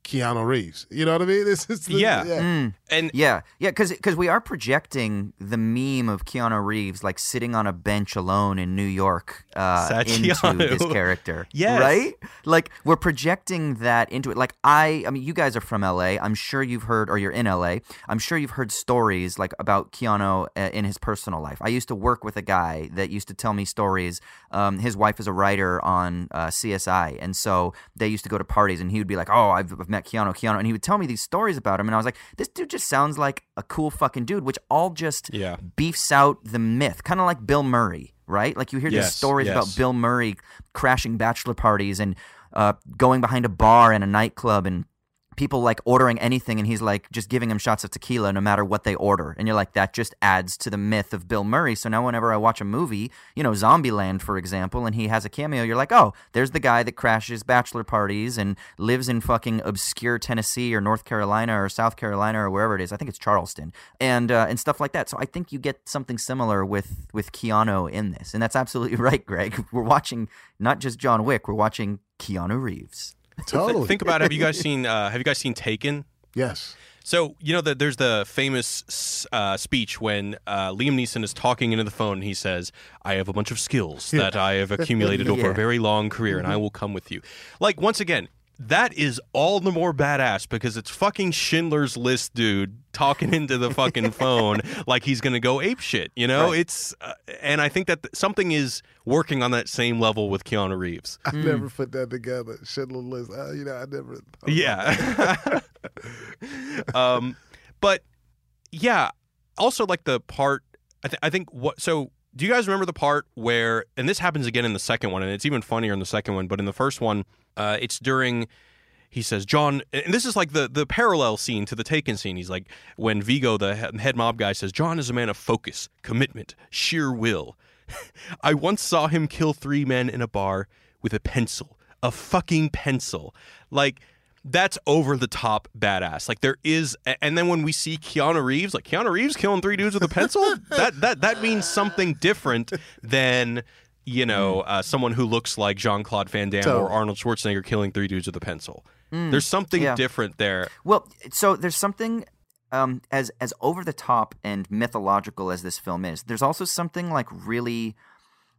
Keanu Reeves. You know what I mean? <laughs> It's, it's Yeah. Mm. And Yeah, yeah, because cuz we are projecting the meme of Keanu Reeves like sitting on a bench alone in New York uh, into Keanu. this <laughs> character. Yes. right. Like we're projecting that into it. Like I, I mean, you guys are from LA. I'm sure you've heard, or you're in LA. I'm sure you've heard stories like about Keanu uh, in his personal life. I used to work with a guy that used to tell me stories. Um, his wife is a writer on uh, CSI, and so they used to go to parties, and he would be like, "Oh, I've, I've met Keanu, Keanu," and he would tell me these stories about him, and I was like, "This dude just sounds like a cool fucking dude," which all just Yeah. beefs out the myth, kind of like Bill Murray, right? Like you hear these stories yes. about Bill Murray crashing bachelor parties and uh, going behind a bar in a nightclub and people like ordering anything and he's like just giving them shots of tequila no matter what they order. And you're like that just adds to the myth of bill murray. So now whenever i watch a movie you know zombieland for example and he has a cameo you're like oh there's the guy that crashes bachelor parties and lives in fucking obscure tennessee or north carolina or south carolina or wherever it is. I think it's charleston. And uh, and stuff like that. So i think you get something similar with with keanu in this. And that's absolutely <laughs> right greg. We're watching not just john wick we're watching keanu reeves Totally. think about it. have you guys seen uh, have you guys seen Taken? yes. So you know that there's the famous uh, speech when uh, Liam Neeson is talking into the phone. and He says, "I have a bunch of skills that I have accumulated over a <laughs> very long career, and I will come with you." Like once again, that is all the more badass because it's fucking Schindler's List, dude, talking into the fucking <laughs> phone like he's gonna go ape shit. You know, Right. it's uh, and I think that th- something is working on that same level with Keanu Reeves. I never put that together. Schindler's List. Uh, you know, I never. Yeah. <laughs> um, but yeah, also like the part. I, th- I think what. So do you guys remember the part where? And this happens again in the second one, and it's even funnier in the second one. But in the first one, uh, it's during. He says, "John," and this is like the the parallel scene to the Taken scene. He's like when Viggo, the head mob guy, says, "John is a man of focus, commitment, sheer will." <laughs> I once saw him kill three men in a bar with a pencil, a fucking pencil. Like that's over the top badass. Like there is, and then when we see Keanu Reeves, like Keanu Reeves killing three dudes with a pencil, <laughs> that that that means something different than you know uh, someone who looks like Jean Claude Van Damme or Arnold Schwarzenegger killing three dudes with a pencil. There's something yeah. different there. Well, so there's something um, as as over the top and mythological as this film is. There's also something like really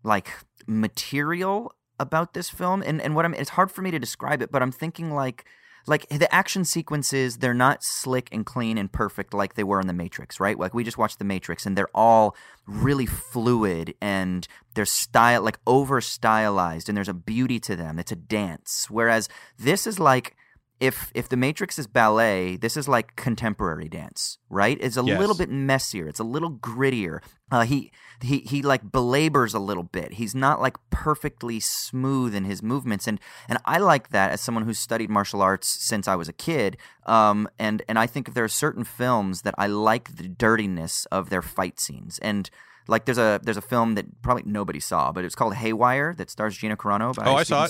like material about this film, and and what I'm it's hard for me to describe it, but I'm thinking like. Like the action sequences, they're not slick and clean and perfect like they were in The Matrix, right? Like we just watched The Matrix, and they're all really fluid and they're style like over stylized, and there's a beauty to them. It's a dance. Whereas this is like if if the Matrix is ballet, this is like contemporary dance, right? It's a Yes. little bit messier. It's a little grittier. Uh, he he he like belabors a little bit. He's not like perfectly smooth in his movements, and and I like that as someone who's studied martial arts since I was a kid. Um, and and I think if there are certain films that I like the dirtiness of their fight scenes, and like there's a there's a film that probably nobody saw, but it's called Haywire that stars Gina Carano by Oh, I Steven saw it.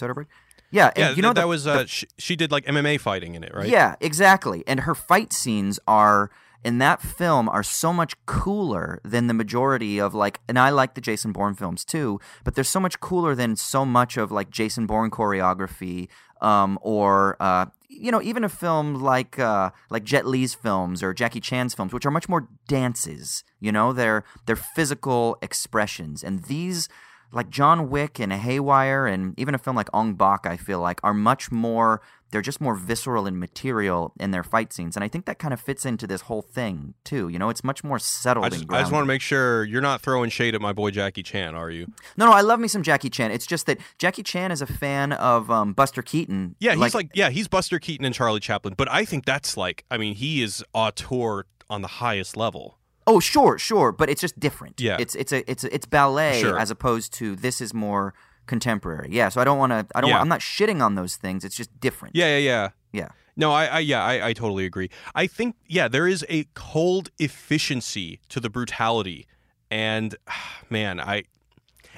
Yeah, Yeah, you know that the- was uh, she, she did like MMA fighting in it, right? yeah, exactly. And her fight scenes are in that film are so much cooler than the majority of like and I like the Jason Bourne films too, but they're so much cooler than so much of like Jason Bourne choreography um or uh you know, even a film like uh, like Jet Li's films or Jackie Chan's films, which are much more dances, you know, they're they're physical expressions, and these like John Wick and Haywire and even a film like Ong Bak, I feel like are much more. They're just more visceral and material in their fight scenes, and I think that kind of fits into this whole thing too. You know, it's much more settled. I just, I just want to make sure you're not throwing shade at my boy Jackie Chan, are you? No, no, I love me some Jackie Chan. It's just that Jackie Chan is a fan of um, Buster Keaton. Yeah, he's like, yeah, he's Buster Keaton and Charlie Chaplin, but I think that's like, I mean, he is auteur on the highest level. Oh, sure, sure, but it's just different. Yeah. it's it's a it's a, it's ballet Sure. as opposed to this is more contemporary. Yeah, so I don't want to. I don't. Yeah. Want, I'm not shitting on those things. It's just different. Yeah, yeah, yeah. yeah. No, I, I yeah, I, I totally agree. I think, yeah, there is a cold efficiency to the brutality, and <sighs> man, I,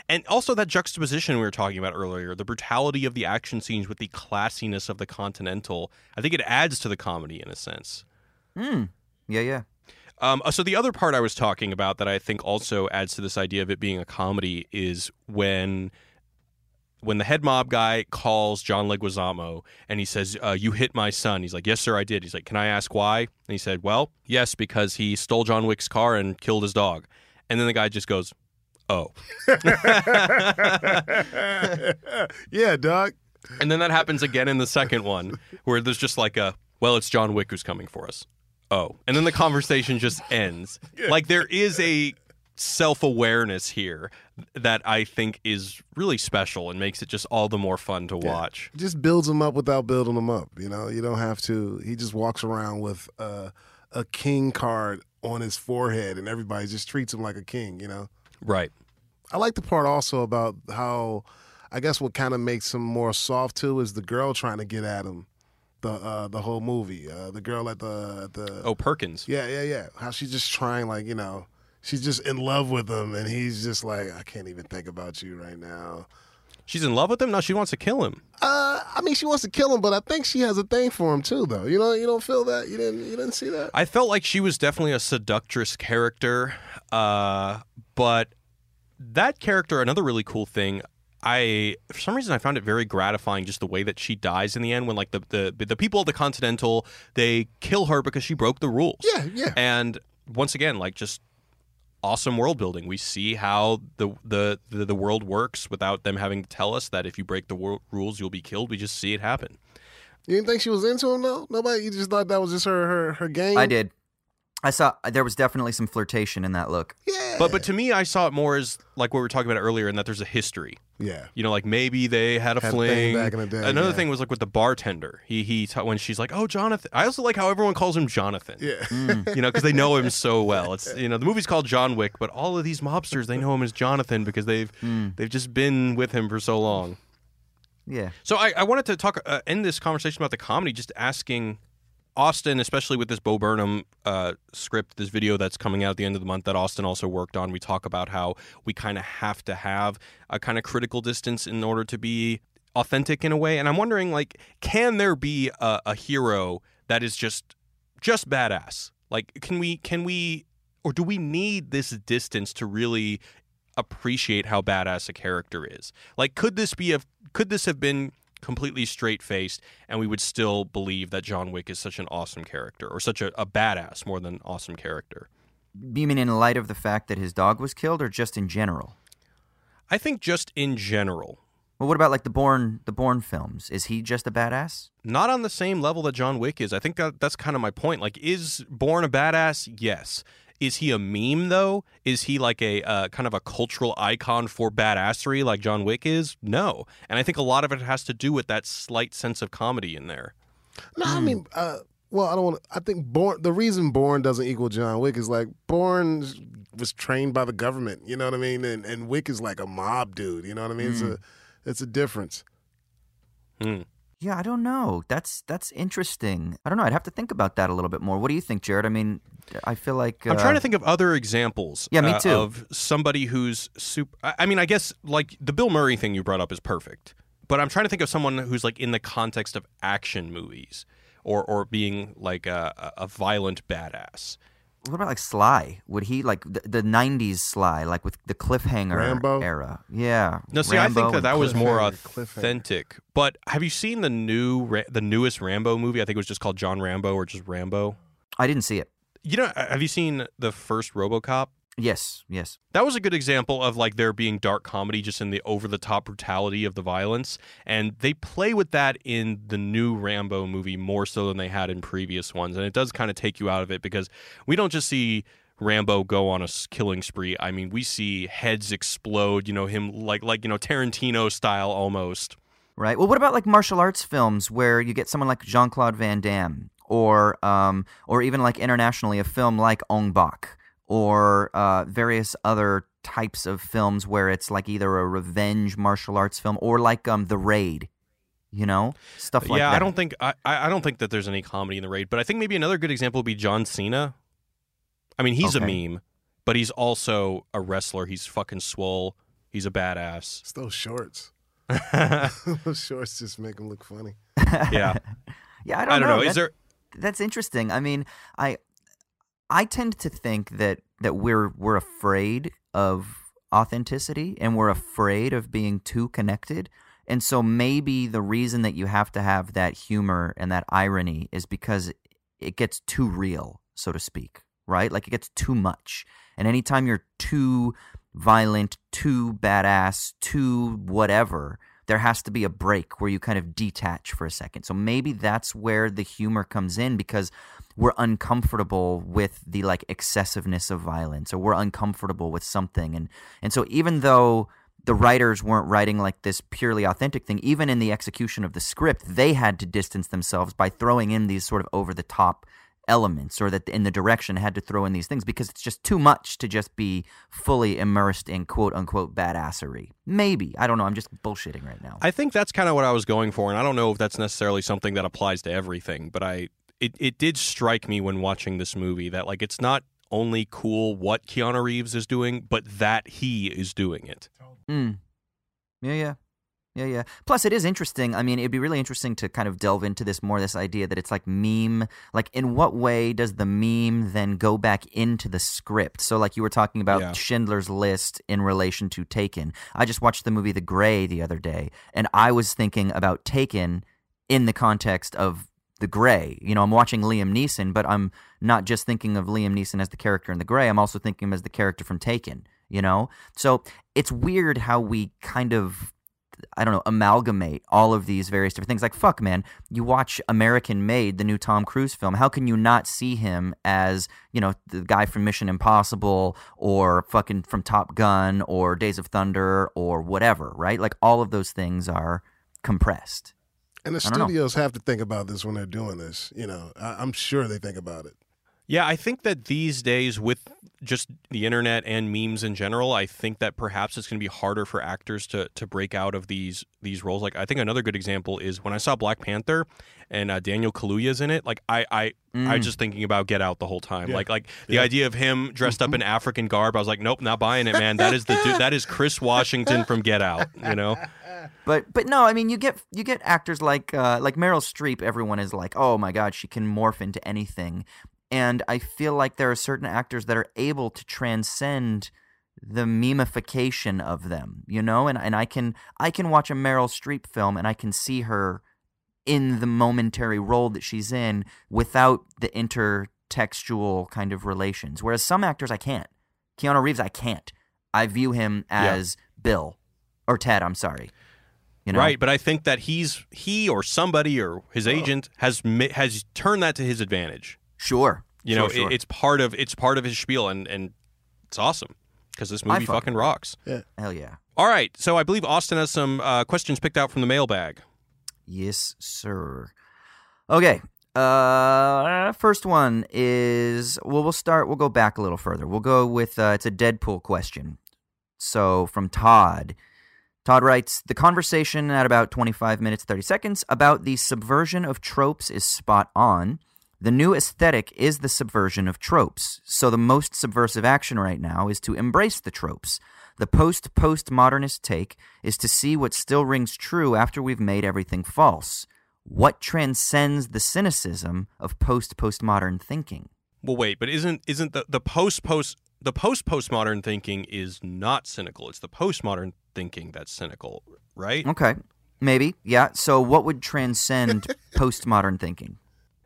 and also that juxtaposition we were talking about earlier, the brutality of the action scenes with the classiness of the Continental. I think it adds to the comedy in a sense. Mm. Yeah, yeah. Um, so the other part I was talking about that I think also adds to this idea of it being a comedy is when when the head mob guy calls John Leguizamo and he says, uh, "You hit my son." He's like, "Yes, sir, I did." He's like, "Can I ask why?" And he said, "Well, yes, because he stole John Wick's car and killed his dog." And then the guy just goes, "Oh." <laughs> yeah, dog. And then that happens again in the second one, where there's just like a, well, it's John Wick who's coming for us. Oh. And then the conversation just <laughs> ends. Like there is a self awareness here that I think is really special and makes it just all the more fun to watch. Just builds him up without building him up. You know, you don't have to. He just walks around with uh, a king card on his forehead, and everybody just treats him like a king. You know. Right. I like the part also about how I guess what kind of makes him more soft too is the girl trying to get at him. The uh, the whole movie, uh, the girl at the at the Oh, Perkins. yeah yeah yeah how she's just trying like you know she's just in love with him and he's just like I can't even think about you right now. She's in love with him? No, she wants to kill him. Uh, I mean she wants to kill him, but I think she has a thing for him too though. You know you don't feel that you didn't you didn't see that. I felt like she was definitely a seductress character, uh, but that character, another really cool thing. I for some reason I found it very gratifying just the way that she dies in the end when like the the the people of the Continental they kill her because she broke the rules. Yeah yeah And once again, like just awesome world building. We see how the the the, the world works without them having to tell us that if you break the wor- rules you'll be killed. We just see it happen. you didn't think she was into him though. Nobody you just thought that was just her her her game. I did. I saw there was definitely some flirtation in that look. Yeah But but to me, I saw it more as like what we were talking about earlier, and that there's a history. yeah You know, like maybe they had a Had a thing fling. back in the day, Another yeah. thing was like with the bartender. He he ta- when she's like, "Oh, Jonathan." I also like how everyone calls him Jonathan. yeah. <laughs> You know, because they know him so well. It's you know the movie's called John Wick, but all of these mobsters they know him as Jonathan because they've they've just been with him for so long. Yeah. So I, I wanted to talk uh, end this conversation about the comedy, just asking Austin, especially with this Bo Burnham uh, script, this video that's coming out at the end of the month that Austin also worked on. We talk about how we kind of have to have a kind of critical distance in order to be authentic in a way. And I'm wondering, like, can there be a, a hero that is just just badass? Like, can we can we or do we need this distance to really appreciate how badass a character is. Like, could this be a could this have been completely straight faced and we would still believe that John Wick is such an awesome character or such a, a badass more than awesome character? You mean in light of the fact that his dog was killed, or just in general? I think just in general, Well, what about like the Bourne the Bourne films? Is he just a badass? not on the same level that John Wick is. I think that, that's kind of my point. Like, is Bourne a badass? Yes. Is he a meme though? Is he like a uh, kind of a cultural icon for badassery like John Wick is? No. And I think a lot of it has to do with that slight sense of comedy in there. No, I mean, uh, well, I don't want. to I think Bourne. The reason Bourne doesn't equal John Wick is like Bourne was trained by the government. You know what I mean? And and Wick is like a mob dude. You know what I mean? It's a it's a difference. Hmm. Yeah, I don't know. That's that's interesting. I don't know. I'd have to think about that a little bit more. What do you think, Jared? I mean, I feel like I'm trying uh, to think of other examples. Yeah, me uh, too. Of somebody who's super. I mean, I guess like the Bill Murray thing you brought up is perfect, but I'm trying to think of someone who's like in the context of action movies or or being like a a violent badass. What about like Sly? Would he like the, the '90s Sly, like with the cliffhanger Rambo? era? Yeah. No, see, I think that that was more Cliffhanger, cliffhanger. authentic. But have you seen the new, the newest Rambo movie? I think it was just called John Rambo or just Rambo. I didn't see it. You know, have you seen the first RoboCop? Yes, yes. That was a good example of like there being dark comedy just in the over the top brutality of the violence. And they play with that in the new Rambo movie more so than they had in previous ones. And it does kind of take you out of it because we don't just see Rambo go on a killing spree. I mean, we see heads explode, you know, him like like, you know, Tarantino style almost. Right. Well, what about like martial arts films where you get someone like Jean Claude Van Damme, or um, or even like internationally a film like Ong Bak, or uh, various other types of films where it's like either a revenge martial arts film or like um, The Raid, you know, stuff like yeah, that. Yeah, I don't think I, I I don't think that there's any comedy in the raid, but I think maybe another good example would be John Cena. I mean, he's a meme, but he's also a wrestler. He's fucking swole. He's a badass. It's those shorts. <laughs> those shorts just make him look funny. yeah, <laughs> Yeah, I don't, I don't know. That- Is there? that's interesting. I mean, I I tend to think that that we're we're afraid of authenticity and we're afraid of being too connected. And so maybe the reason that you have to have that humor and that irony is because it gets too real, so to speak, right? Like it gets too much. And anytime you're too violent, too badass, too whatever, there has to be a break where you kind of detach for a second. So maybe that's where the humor comes in because we're uncomfortable with the like excessiveness of violence or we're uncomfortable with something and and so even though the writers weren't writing like this purely authentic thing even in the execution of the script they had to distance themselves by throwing in these sort of over the top elements or that in the direction had to throw in these things because it's just too much to just be fully immersed in quote unquote badassery maybe i don't know i'm just bullshitting right now I think that's kind of what I was going for, and I don't know if that's necessarily something that applies to everything, but I it it did strike me when watching this movie that like it's not only cool what Keanu Reeves is doing, but that he is doing it. Mm. Yeah, yeah. Yeah, yeah. Plus, it is interesting. I mean, it'd be really interesting to kind of delve into this more this idea that it's like meme. Like, in what way does the meme then go back into the script? So, like you were talking about Yeah. Schindler's List in relation to Taken. I just watched the movie The Grey the other day, and I was thinking about Taken in the context of The Grey. You know, I'm watching Liam Neeson, but I'm not just thinking of Liam Neeson as the character in The Grey. I'm also thinking him as the character from Taken. You know, so it's weird how we kind of I don't know, amalgamate all of these various different things. Like, fuck, man, you watch American Made, the new Tom Cruise film. How can you not see him as, you know, the guy from Mission Impossible or fucking from Top Gun or Days of Thunder or whatever, right? Like, all of those things are compressed. And the don't know. studios have to think about this when they're doing this. You know, I, I'm sure they think about it. Yeah, I think that these days, with just the internet and memes in general, I think that perhaps it's going to be harder for actors to to break out of these these roles. Like, I think another good example is when I saw Black Panther and uh, Daniel Kaluuya's in it. Like, I I I was just thinking about Get Out the whole time. Yeah. Like like the idea of him dressed up in African garb. I was like, nope, not buying it, man. That is the dude, that is Chris Washington from Get Out. You know. <laughs> But but no, I mean you get you get actors like uh, like Meryl Streep. Everyone is like, oh my god, she can morph into anything, and I feel like there are certain actors that are able to transcend the memification of them, you know. And and I can I can watch a Meryl Streep film and I can see her in the momentary role that she's in without the intertextual kind of relations. Whereas some actors I can't. Keanu Reeves, I can't. I view him Yeah. as Bill or Ted. I'm sorry. You know? Right, but I think that he's he or somebody or his agent has has turned that to his advantage. Sure. You Sure, know, sure. It, it's part of it's part of his spiel, and and it's awesome because this movie fucking fucking rocks. hell yeah. All right, so I believe Austin has some uh, questions picked out from the mailbag. Yes, sir. Okay. Uh, first one is well, we'll start. We'll go back a little further. We'll go with uh, it's a Deadpool question. So from Todd. Todd writes The conversation at about 25 minutes, 30 seconds about the subversion of tropes is spot on. The new aesthetic is the subversion of tropes. So the most subversive action right now is to embrace the tropes. The post postmodernist take is to see what still rings true after we've made everything false. What transcends the cynicism of post postmodern thinking? Well, wait, but isn't isn't the the post post the post postmodern thinking is not cynical? It's the postmodern thinking that's cynical, right? Okay. Maybe. Yeah. So what would transcend <laughs> postmodern thinking?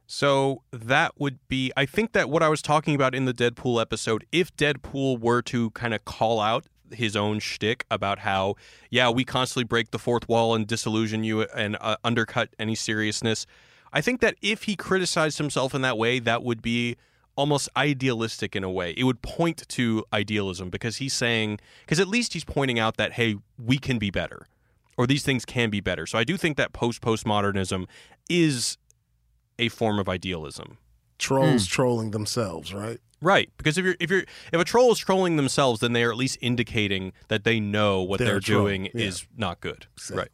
So that would be, I think that what I was talking about in the Deadpool episode, if Deadpool were to kind of call out his own shtick about how, yeah, we constantly break the fourth wall and disillusion you and uh, undercut any seriousness, I think that if he criticized himself in that way, that would be almost idealistic in a way. It would point to idealism because he's saying, because at least he's pointing out that, hey, we can be better or these things can be better. So I do think that post postmodernism is a form of idealism. Trolls trolling themselves, right? Right, because if you're if you're if a troll is trolling themselves, then they are at least indicating that they know what They're they're, doing yeah. is not good. Right.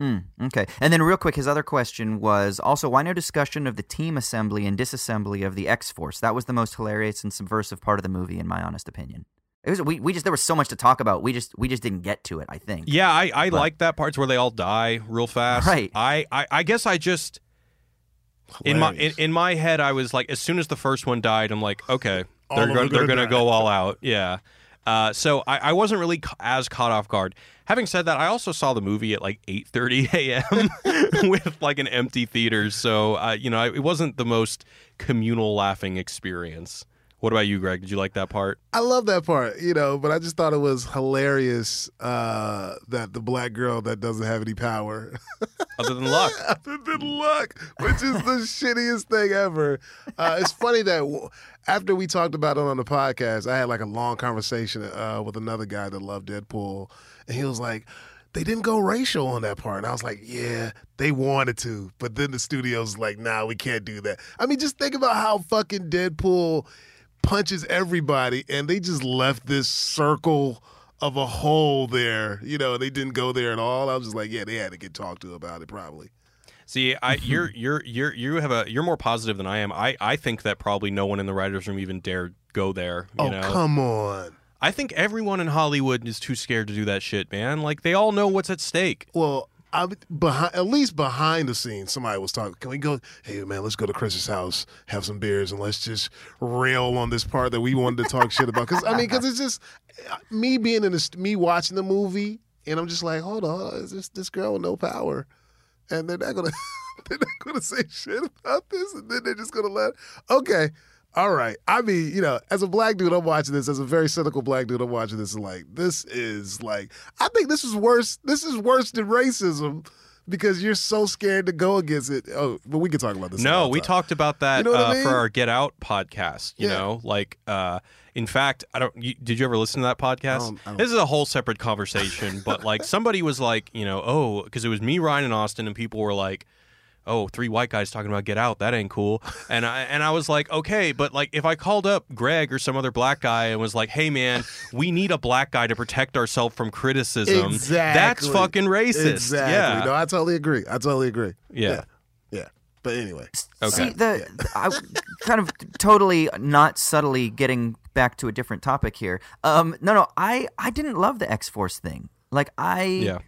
Mm, okay. And then, real quick, his other question was also why no discussion of the team assembly and disassembly of the X Force? That was the most hilarious and subversive part of the movie, in my honest opinion. It was we, we just there was so much to talk about. We just we just didn't get to it. I think. Yeah, I, I But- like that parts where they all die real fast. Right. I, I, I guess I just in my in, in my head I was like as soon as the first one died, I'm like, okay, they're going they're gonna gonna die. go all out. <laughs> Yeah. Uh, so I, I wasn't really as caught off guard. Having said that, I also saw the movie at like 8:30 <laughs> a.m. <laughs> with like an empty theater, so uh, you know it wasn't the most communal laughing experience. What about you, Greg? Did you like that part? I love that part, you know, but I just thought it was hilarious uh, that the black girl that doesn't have any power, <laughs> Other than luck, other than luck, which is the <laughs> shittiest thing ever. Uh, it's funny that w- after we talked about it on the podcast, I had like a long conversation uh, with another guy that loved Deadpool, and he was like, they didn't go racial on that part. And I was like, yeah, they wanted to. But then the studio's like, nah, we can't do that. I mean, just think about how fucking Deadpool punches everybody, and they just left this circle of a hole there. You know, they didn't go there at all. I was just like, yeah, they had to get talked to about it probably. See, I <laughs> you're you're you're you have a you're more positive than I am. I I think that probably no one in the writers' room even dared go there. You oh, know, come on. I think everyone in Hollywood is too scared to do that shit, man. Like they all know what's at stake. Well, I behind at least behind the scenes, somebody was talking. Can we go? Hey man, let's go to Chris's house, have some beers, and let's just rail on this part that we wanted to talk shit about. Because I mean, because it's just me being in this, me watching the movie, and I'm just like, hold on, is this this girl with no power, and they're not gonna <laughs> they're not gonna say shit about this, and then they're just gonna let okay. All right. I mean, you know, as a black dude, I'm watching this. As a very cynical black dude, I'm watching this. and Like, this is like, I think this is worse. This is worse than racism because you're so scared to go against it. Oh, but we can talk about this. No, we talked about that You know what I uh, mean? for our Get Out podcast. You Yeah. know, like uh, in fact, I don't. You, did you ever listen to that podcast? don't- I don't- This is a whole separate conversation. but like somebody was like, you know, oh, because it was me, Ryan, and Austin, and people were like. Oh, three white guys talking about Get Out. That ain't cool. And I and I was like, okay, but like if I called up Greg or some other black guy and was like, hey man, we need a black guy to protect ourselves from criticism. Exactly. That's fucking racist. Exactly. Yeah. No, I totally agree. I totally agree. Yeah. Yeah. Yeah. But anyway. Okay. See the I kind of totally not subtly getting back to a different topic here. Um, no, no, I I didn't love the X Force thing. Like I, Yeah.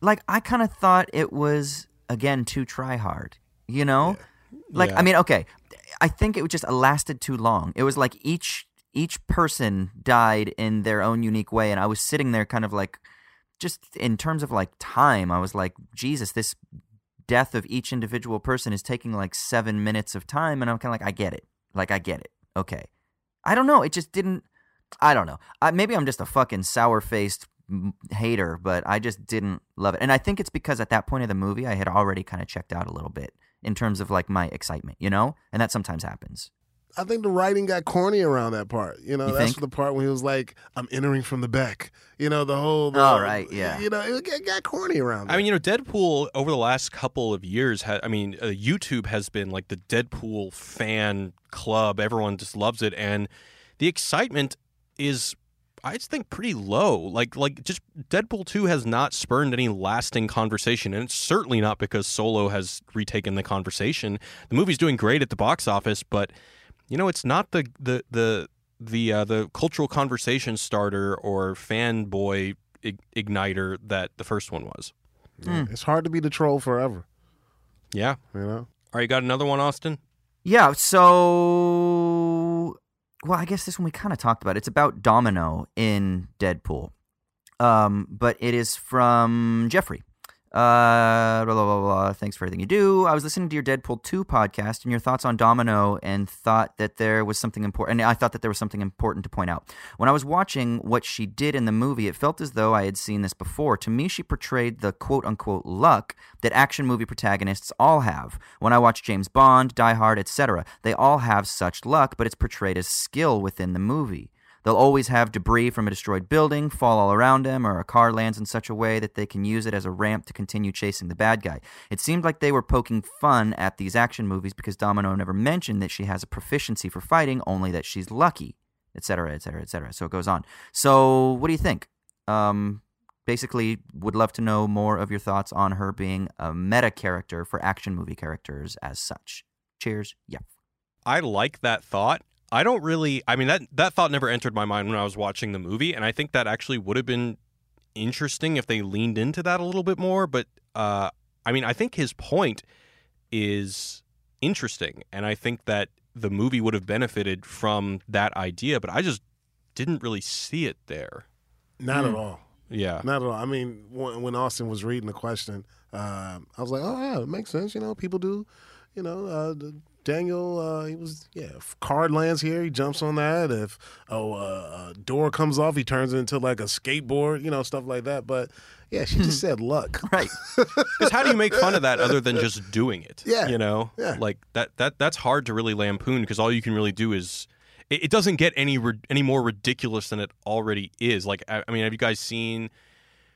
like I kind of thought it was again too try hard. You know, like Yeah. I mean, okay, I think it just lasted too long. It was like each each person died in their own unique way, and I was sitting there kind of like, just in terms of like time, I was like, Jesus, this death of each individual person is taking like seven minutes of time, and I'm kind of like, I get it, like I get it, okay. I don't know, it just didn't. I don't know. I, maybe I'm just a fucking sour faced hater, but I just didn't love it, and I think it's because at that point of the movie, I had already kind of checked out a little bit in terms of like my excitement, you know, and that sometimes happens. I think the writing got corny around that part. You know, You that's think? the part when he was like, "I'm entering from the back." You know, the whole. The, Oh, right, yeah. You know, it got, got corny around. I mean, you know, Deadpool over the last couple of years, ha- I mean, uh, YouTube has been like the Deadpool fan club. Everyone just loves it, and the excitement is, I just think, pretty low. Like, like just Deadpool two has not spurned any lasting conversation, and it's certainly not because Solo has retaken the conversation. The movie's doing great at the box office, but you know, it's not the the the the uh, the cultural conversation starter or fanboy ig- igniter that the first one was. Yeah, it's hard to be the troll forever. Yeah. You know. All right, you got another one, Austin? Yeah, so well, I guess this one we kind of talked about. It's about Domino in Deadpool. Um, but it is from Jeffrey. Uh, blah, blah, blah, blah. Thanks for everything you do. I was listening to your Deadpool 2 podcast and your thoughts on Domino and thought that there was something important. And I thought that there was something important to point out. When I was watching what she did in the movie, it felt as though I had seen this before. To me, she portrayed the quote unquote luck that action movie protagonists all have. When I watch James Bond, Die Hard, etc., they all have such luck, but it's portrayed as skill within the movie. They'll always have debris from a destroyed building fall all around them, or a car lands in such a way that they can use it as a ramp to continue chasing the bad guy. It seemed like they were poking fun at these action movies because Domino never mentioned that she has a proficiency for fighting, only that she's lucky, etc., etc., etc. So it goes on. So, what do you think? Um, basically, would love to know more of your thoughts on her being a meta character for action movie characters as such. Cheers. Yeah. I like that thought. I don't really. I mean that that thought never entered my mind when I was watching the movie, and I think that actually would have been interesting if they leaned into that a little bit more. But uh, I mean, I think his point is interesting, and I think that the movie would have benefited from that idea. But I just didn't really see it there. Not Hmm. at all. Yeah. Not at all. I mean, when, when Austin was reading the question, uh, I was like, oh yeah, it makes sense. You know, people do. You know, uh, the- Daniel, uh, he was yeah. If card lands here, he jumps on that. If oh, uh, a door comes off, he turns it into like a skateboard. You know, stuff like that. But yeah, she just said luck. <laughs> Right. Because how do you make fun of that other than just doing it? <laughs> Yeah. you know, Yeah. like that that that's hard to really lampoon because all you can really do is it, it doesn't get any any more ridiculous than it already is. Like I, I mean, have you guys seen?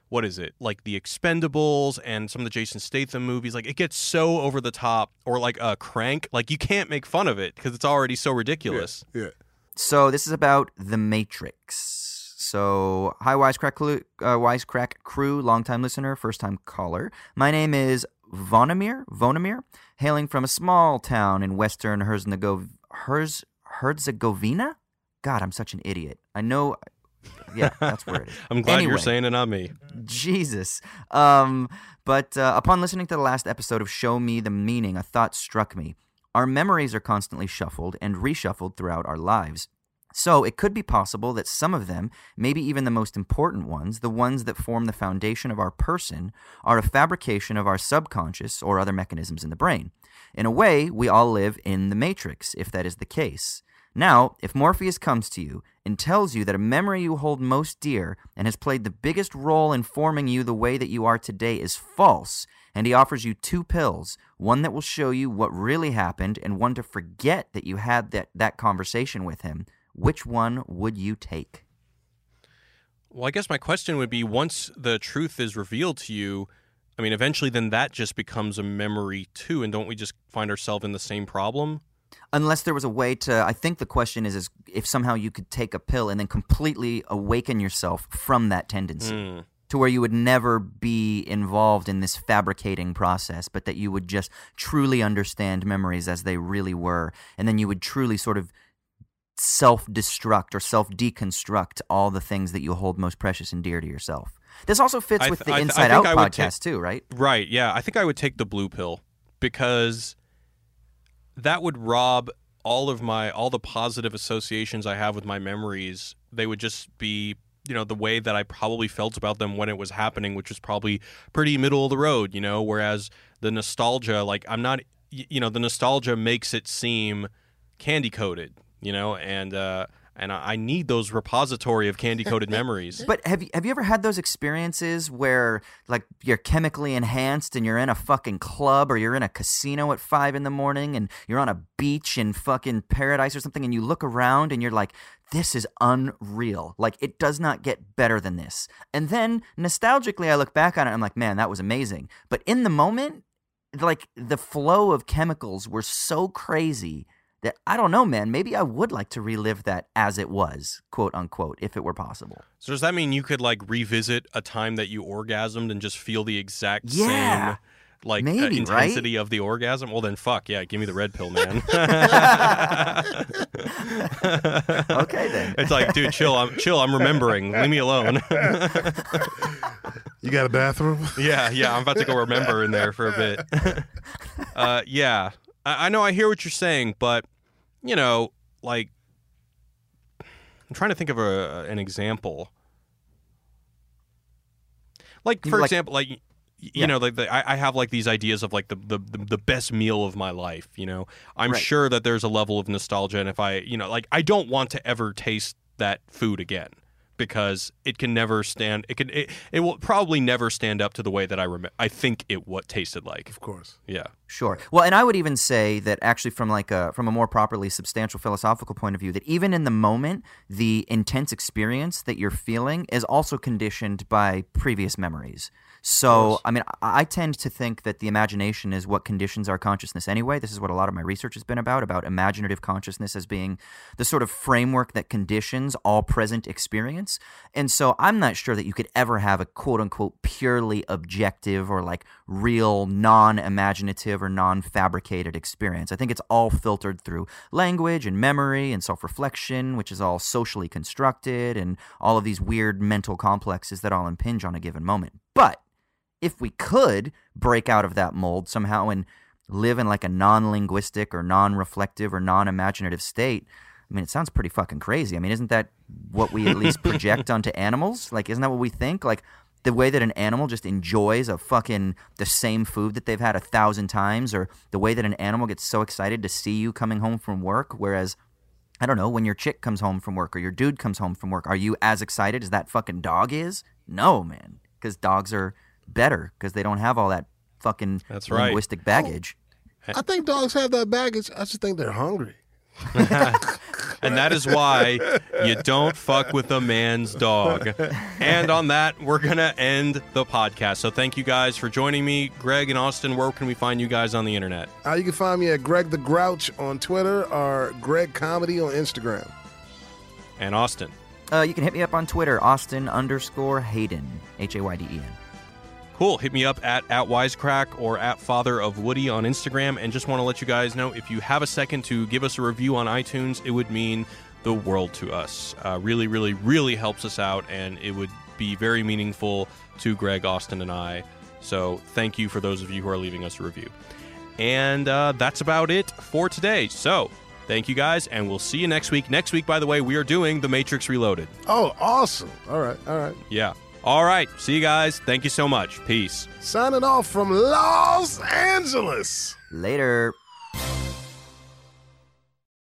What is it like the Expendables and some of the Jason Statham movies? Like it gets so over the top, or like a Crank. Like you can't make fun of it because it's already so ridiculous. Yeah. So this is about the Matrix. So hi Wisecrack crew, uh, Wisecrack crew, longtime listener, first time caller. My name is Vonimir, Vonimir, hailing from a small town in western Herzegovina. Herz, Herzegovina? God, I'm such an idiot. I know. Yeah, that's where it is. <laughs> I'm glad Anyway. you're saying it, not me. Jesus. Um, but uh, upon listening to the last episode of Show Me the Meaning, a thought struck me. Our memories are constantly shuffled and reshuffled throughout our lives. So it could be possible that some of them, maybe even the most important ones, the ones that form the foundation of our person, are a fabrication of our subconscious or other mechanisms in the brain. In a way, we all live in the matrix, if that is the case. Now, if Morpheus comes to you and tells you that a memory you hold most dear and has played the biggest role in forming you the way that you are today is false, and he offers you two pills, one that will show you what really happened and one to forget that you had that, that conversation with him, which one would you take? Well, I guess my question would be once the truth is revealed to you, I mean, eventually then that just becomes a memory too. And don't we just find ourselves in the same problem? Unless there was a way to, I think the question is, is if somehow you could take a pill and then completely awaken yourself from that tendency. Hmm. to where you would never be involved in this fabricating process, but that you would just truly understand memories as they really were. And then you would truly sort of self destruct or self deconstruct all the things that you hold most precious and dear to yourself. This also fits I with th- the th- Inside Out would too, right? Right. Yeah. I think I would take the blue pill because that would rob all of my all the positive associations I have with my memories. They would just be, you know, the way that I probably felt about them when it was happening, which was probably pretty middle of the road, you know, whereas the nostalgia like I'm not you know, the nostalgia makes it seem candy coated, you know, and uh and I, I need those repository of candy coated <laughs> memories. But have you have you ever had those experiences where like you're chemically enhanced and you're in a fucking club or you're in a casino at five in the morning and you're on a beach in fucking paradise or something and you look around and you're like, this is unreal. Like it does not get better than this. And then nostalgically I look back on it, I'm like, man, that was amazing. But in the moment, like the flow of chemicals were so crazy that I don't know, man. Maybe I would like to relive that as it was, quote unquote, if it were possible. So does that mean you could like revisit a time that you orgasmed and just feel the exact Yeah. same like uh, Maybe, right? intensity of the orgasm? Well then fuck, yeah, give me the red pill, man. <laughs> <laughs> Okay, then. It's like, dude, chill, I'm chill, I'm remembering. Leave me alone. You got a bathroom? yeah, yeah, I'm about to go remember in there for a bit. <laughs> uh yeah. I, I know I hear what you're saying, but you know, like I'm trying to think of a an example. Like for like- example, like you Yeah. know, like the, I, I have like these ideas of like the, the the best meal of my life. You know, I'm Right. sure that there's a level of nostalgia, and if I, you know, like I don't want to ever taste that food again because it can never stand. It can. It, it will probably never stand up to the way that I remember. I think it what tasted like. Of course. Yeah. Sure. Well, and I would even say that actually, from like a from a more properly substantial philosophical point of view, that even in the moment, the intense experience that you're feeling is also conditioned by previous memories. So, I mean, I tend to think that the imagination is what conditions our consciousness anyway. This is what a lot of my research has been about, about imaginative consciousness as being the sort of framework that conditions all present experience. And so I'm not sure that you could ever have a quote unquote purely objective or like real non imaginative or non fabricated experience. I think it's all filtered through language and memory and self reflection, which is all socially constructed and all of these weird mental complexes that all impinge on a given moment. But if we could break out of that mold somehow and live in like a non-linguistic or non-reflective or non-imaginative state i mean it sounds pretty fucking crazy i mean isn't that what we at <laughs> least project onto animals like isn't that what we think like the way that an animal just enjoys a fucking the same food that they've had a thousand times or the way that an animal gets so excited to see you coming home from work whereas I don't know, when your chick comes home from work or your dude comes home from work, are you as excited as that fucking dog is? No, man. Because dogs are better because they don't have all that fucking That's right. linguistic baggage. I think dogs have that baggage. I just think they're hungry. <laughs> And that is why you don't fuck with a man's dog. And on that, we're going to end the podcast. So thank you guys for joining me. Greg and Austin, where can we find you guys on the internet? Uh, you can find me at Greg the Grouch on Twitter or Greg Comedy on Instagram. And Austin. Uh, you can hit me up on Twitter, Austin underscore Hayden, H A Y D E N. Cool. Hit me up at, at Wisecrack or at Father of Woody on Instagram. And just want to let you guys know if you have a second to give us a review on iTunes, it would mean the world to us. Uh, really, really, really helps us out. And it would be very meaningful to Greg, Austin, and I. So thank you for those of you who are leaving us a review. And uh, that's about it for today. So thank you guys. And we'll see you next week. Next week, by the way, we are doing The Matrix Reloaded. Oh, awesome. All right, all right. Yeah. All right. See you guys. Thank you so much. Peace. Signing off from Los Angeles. Later.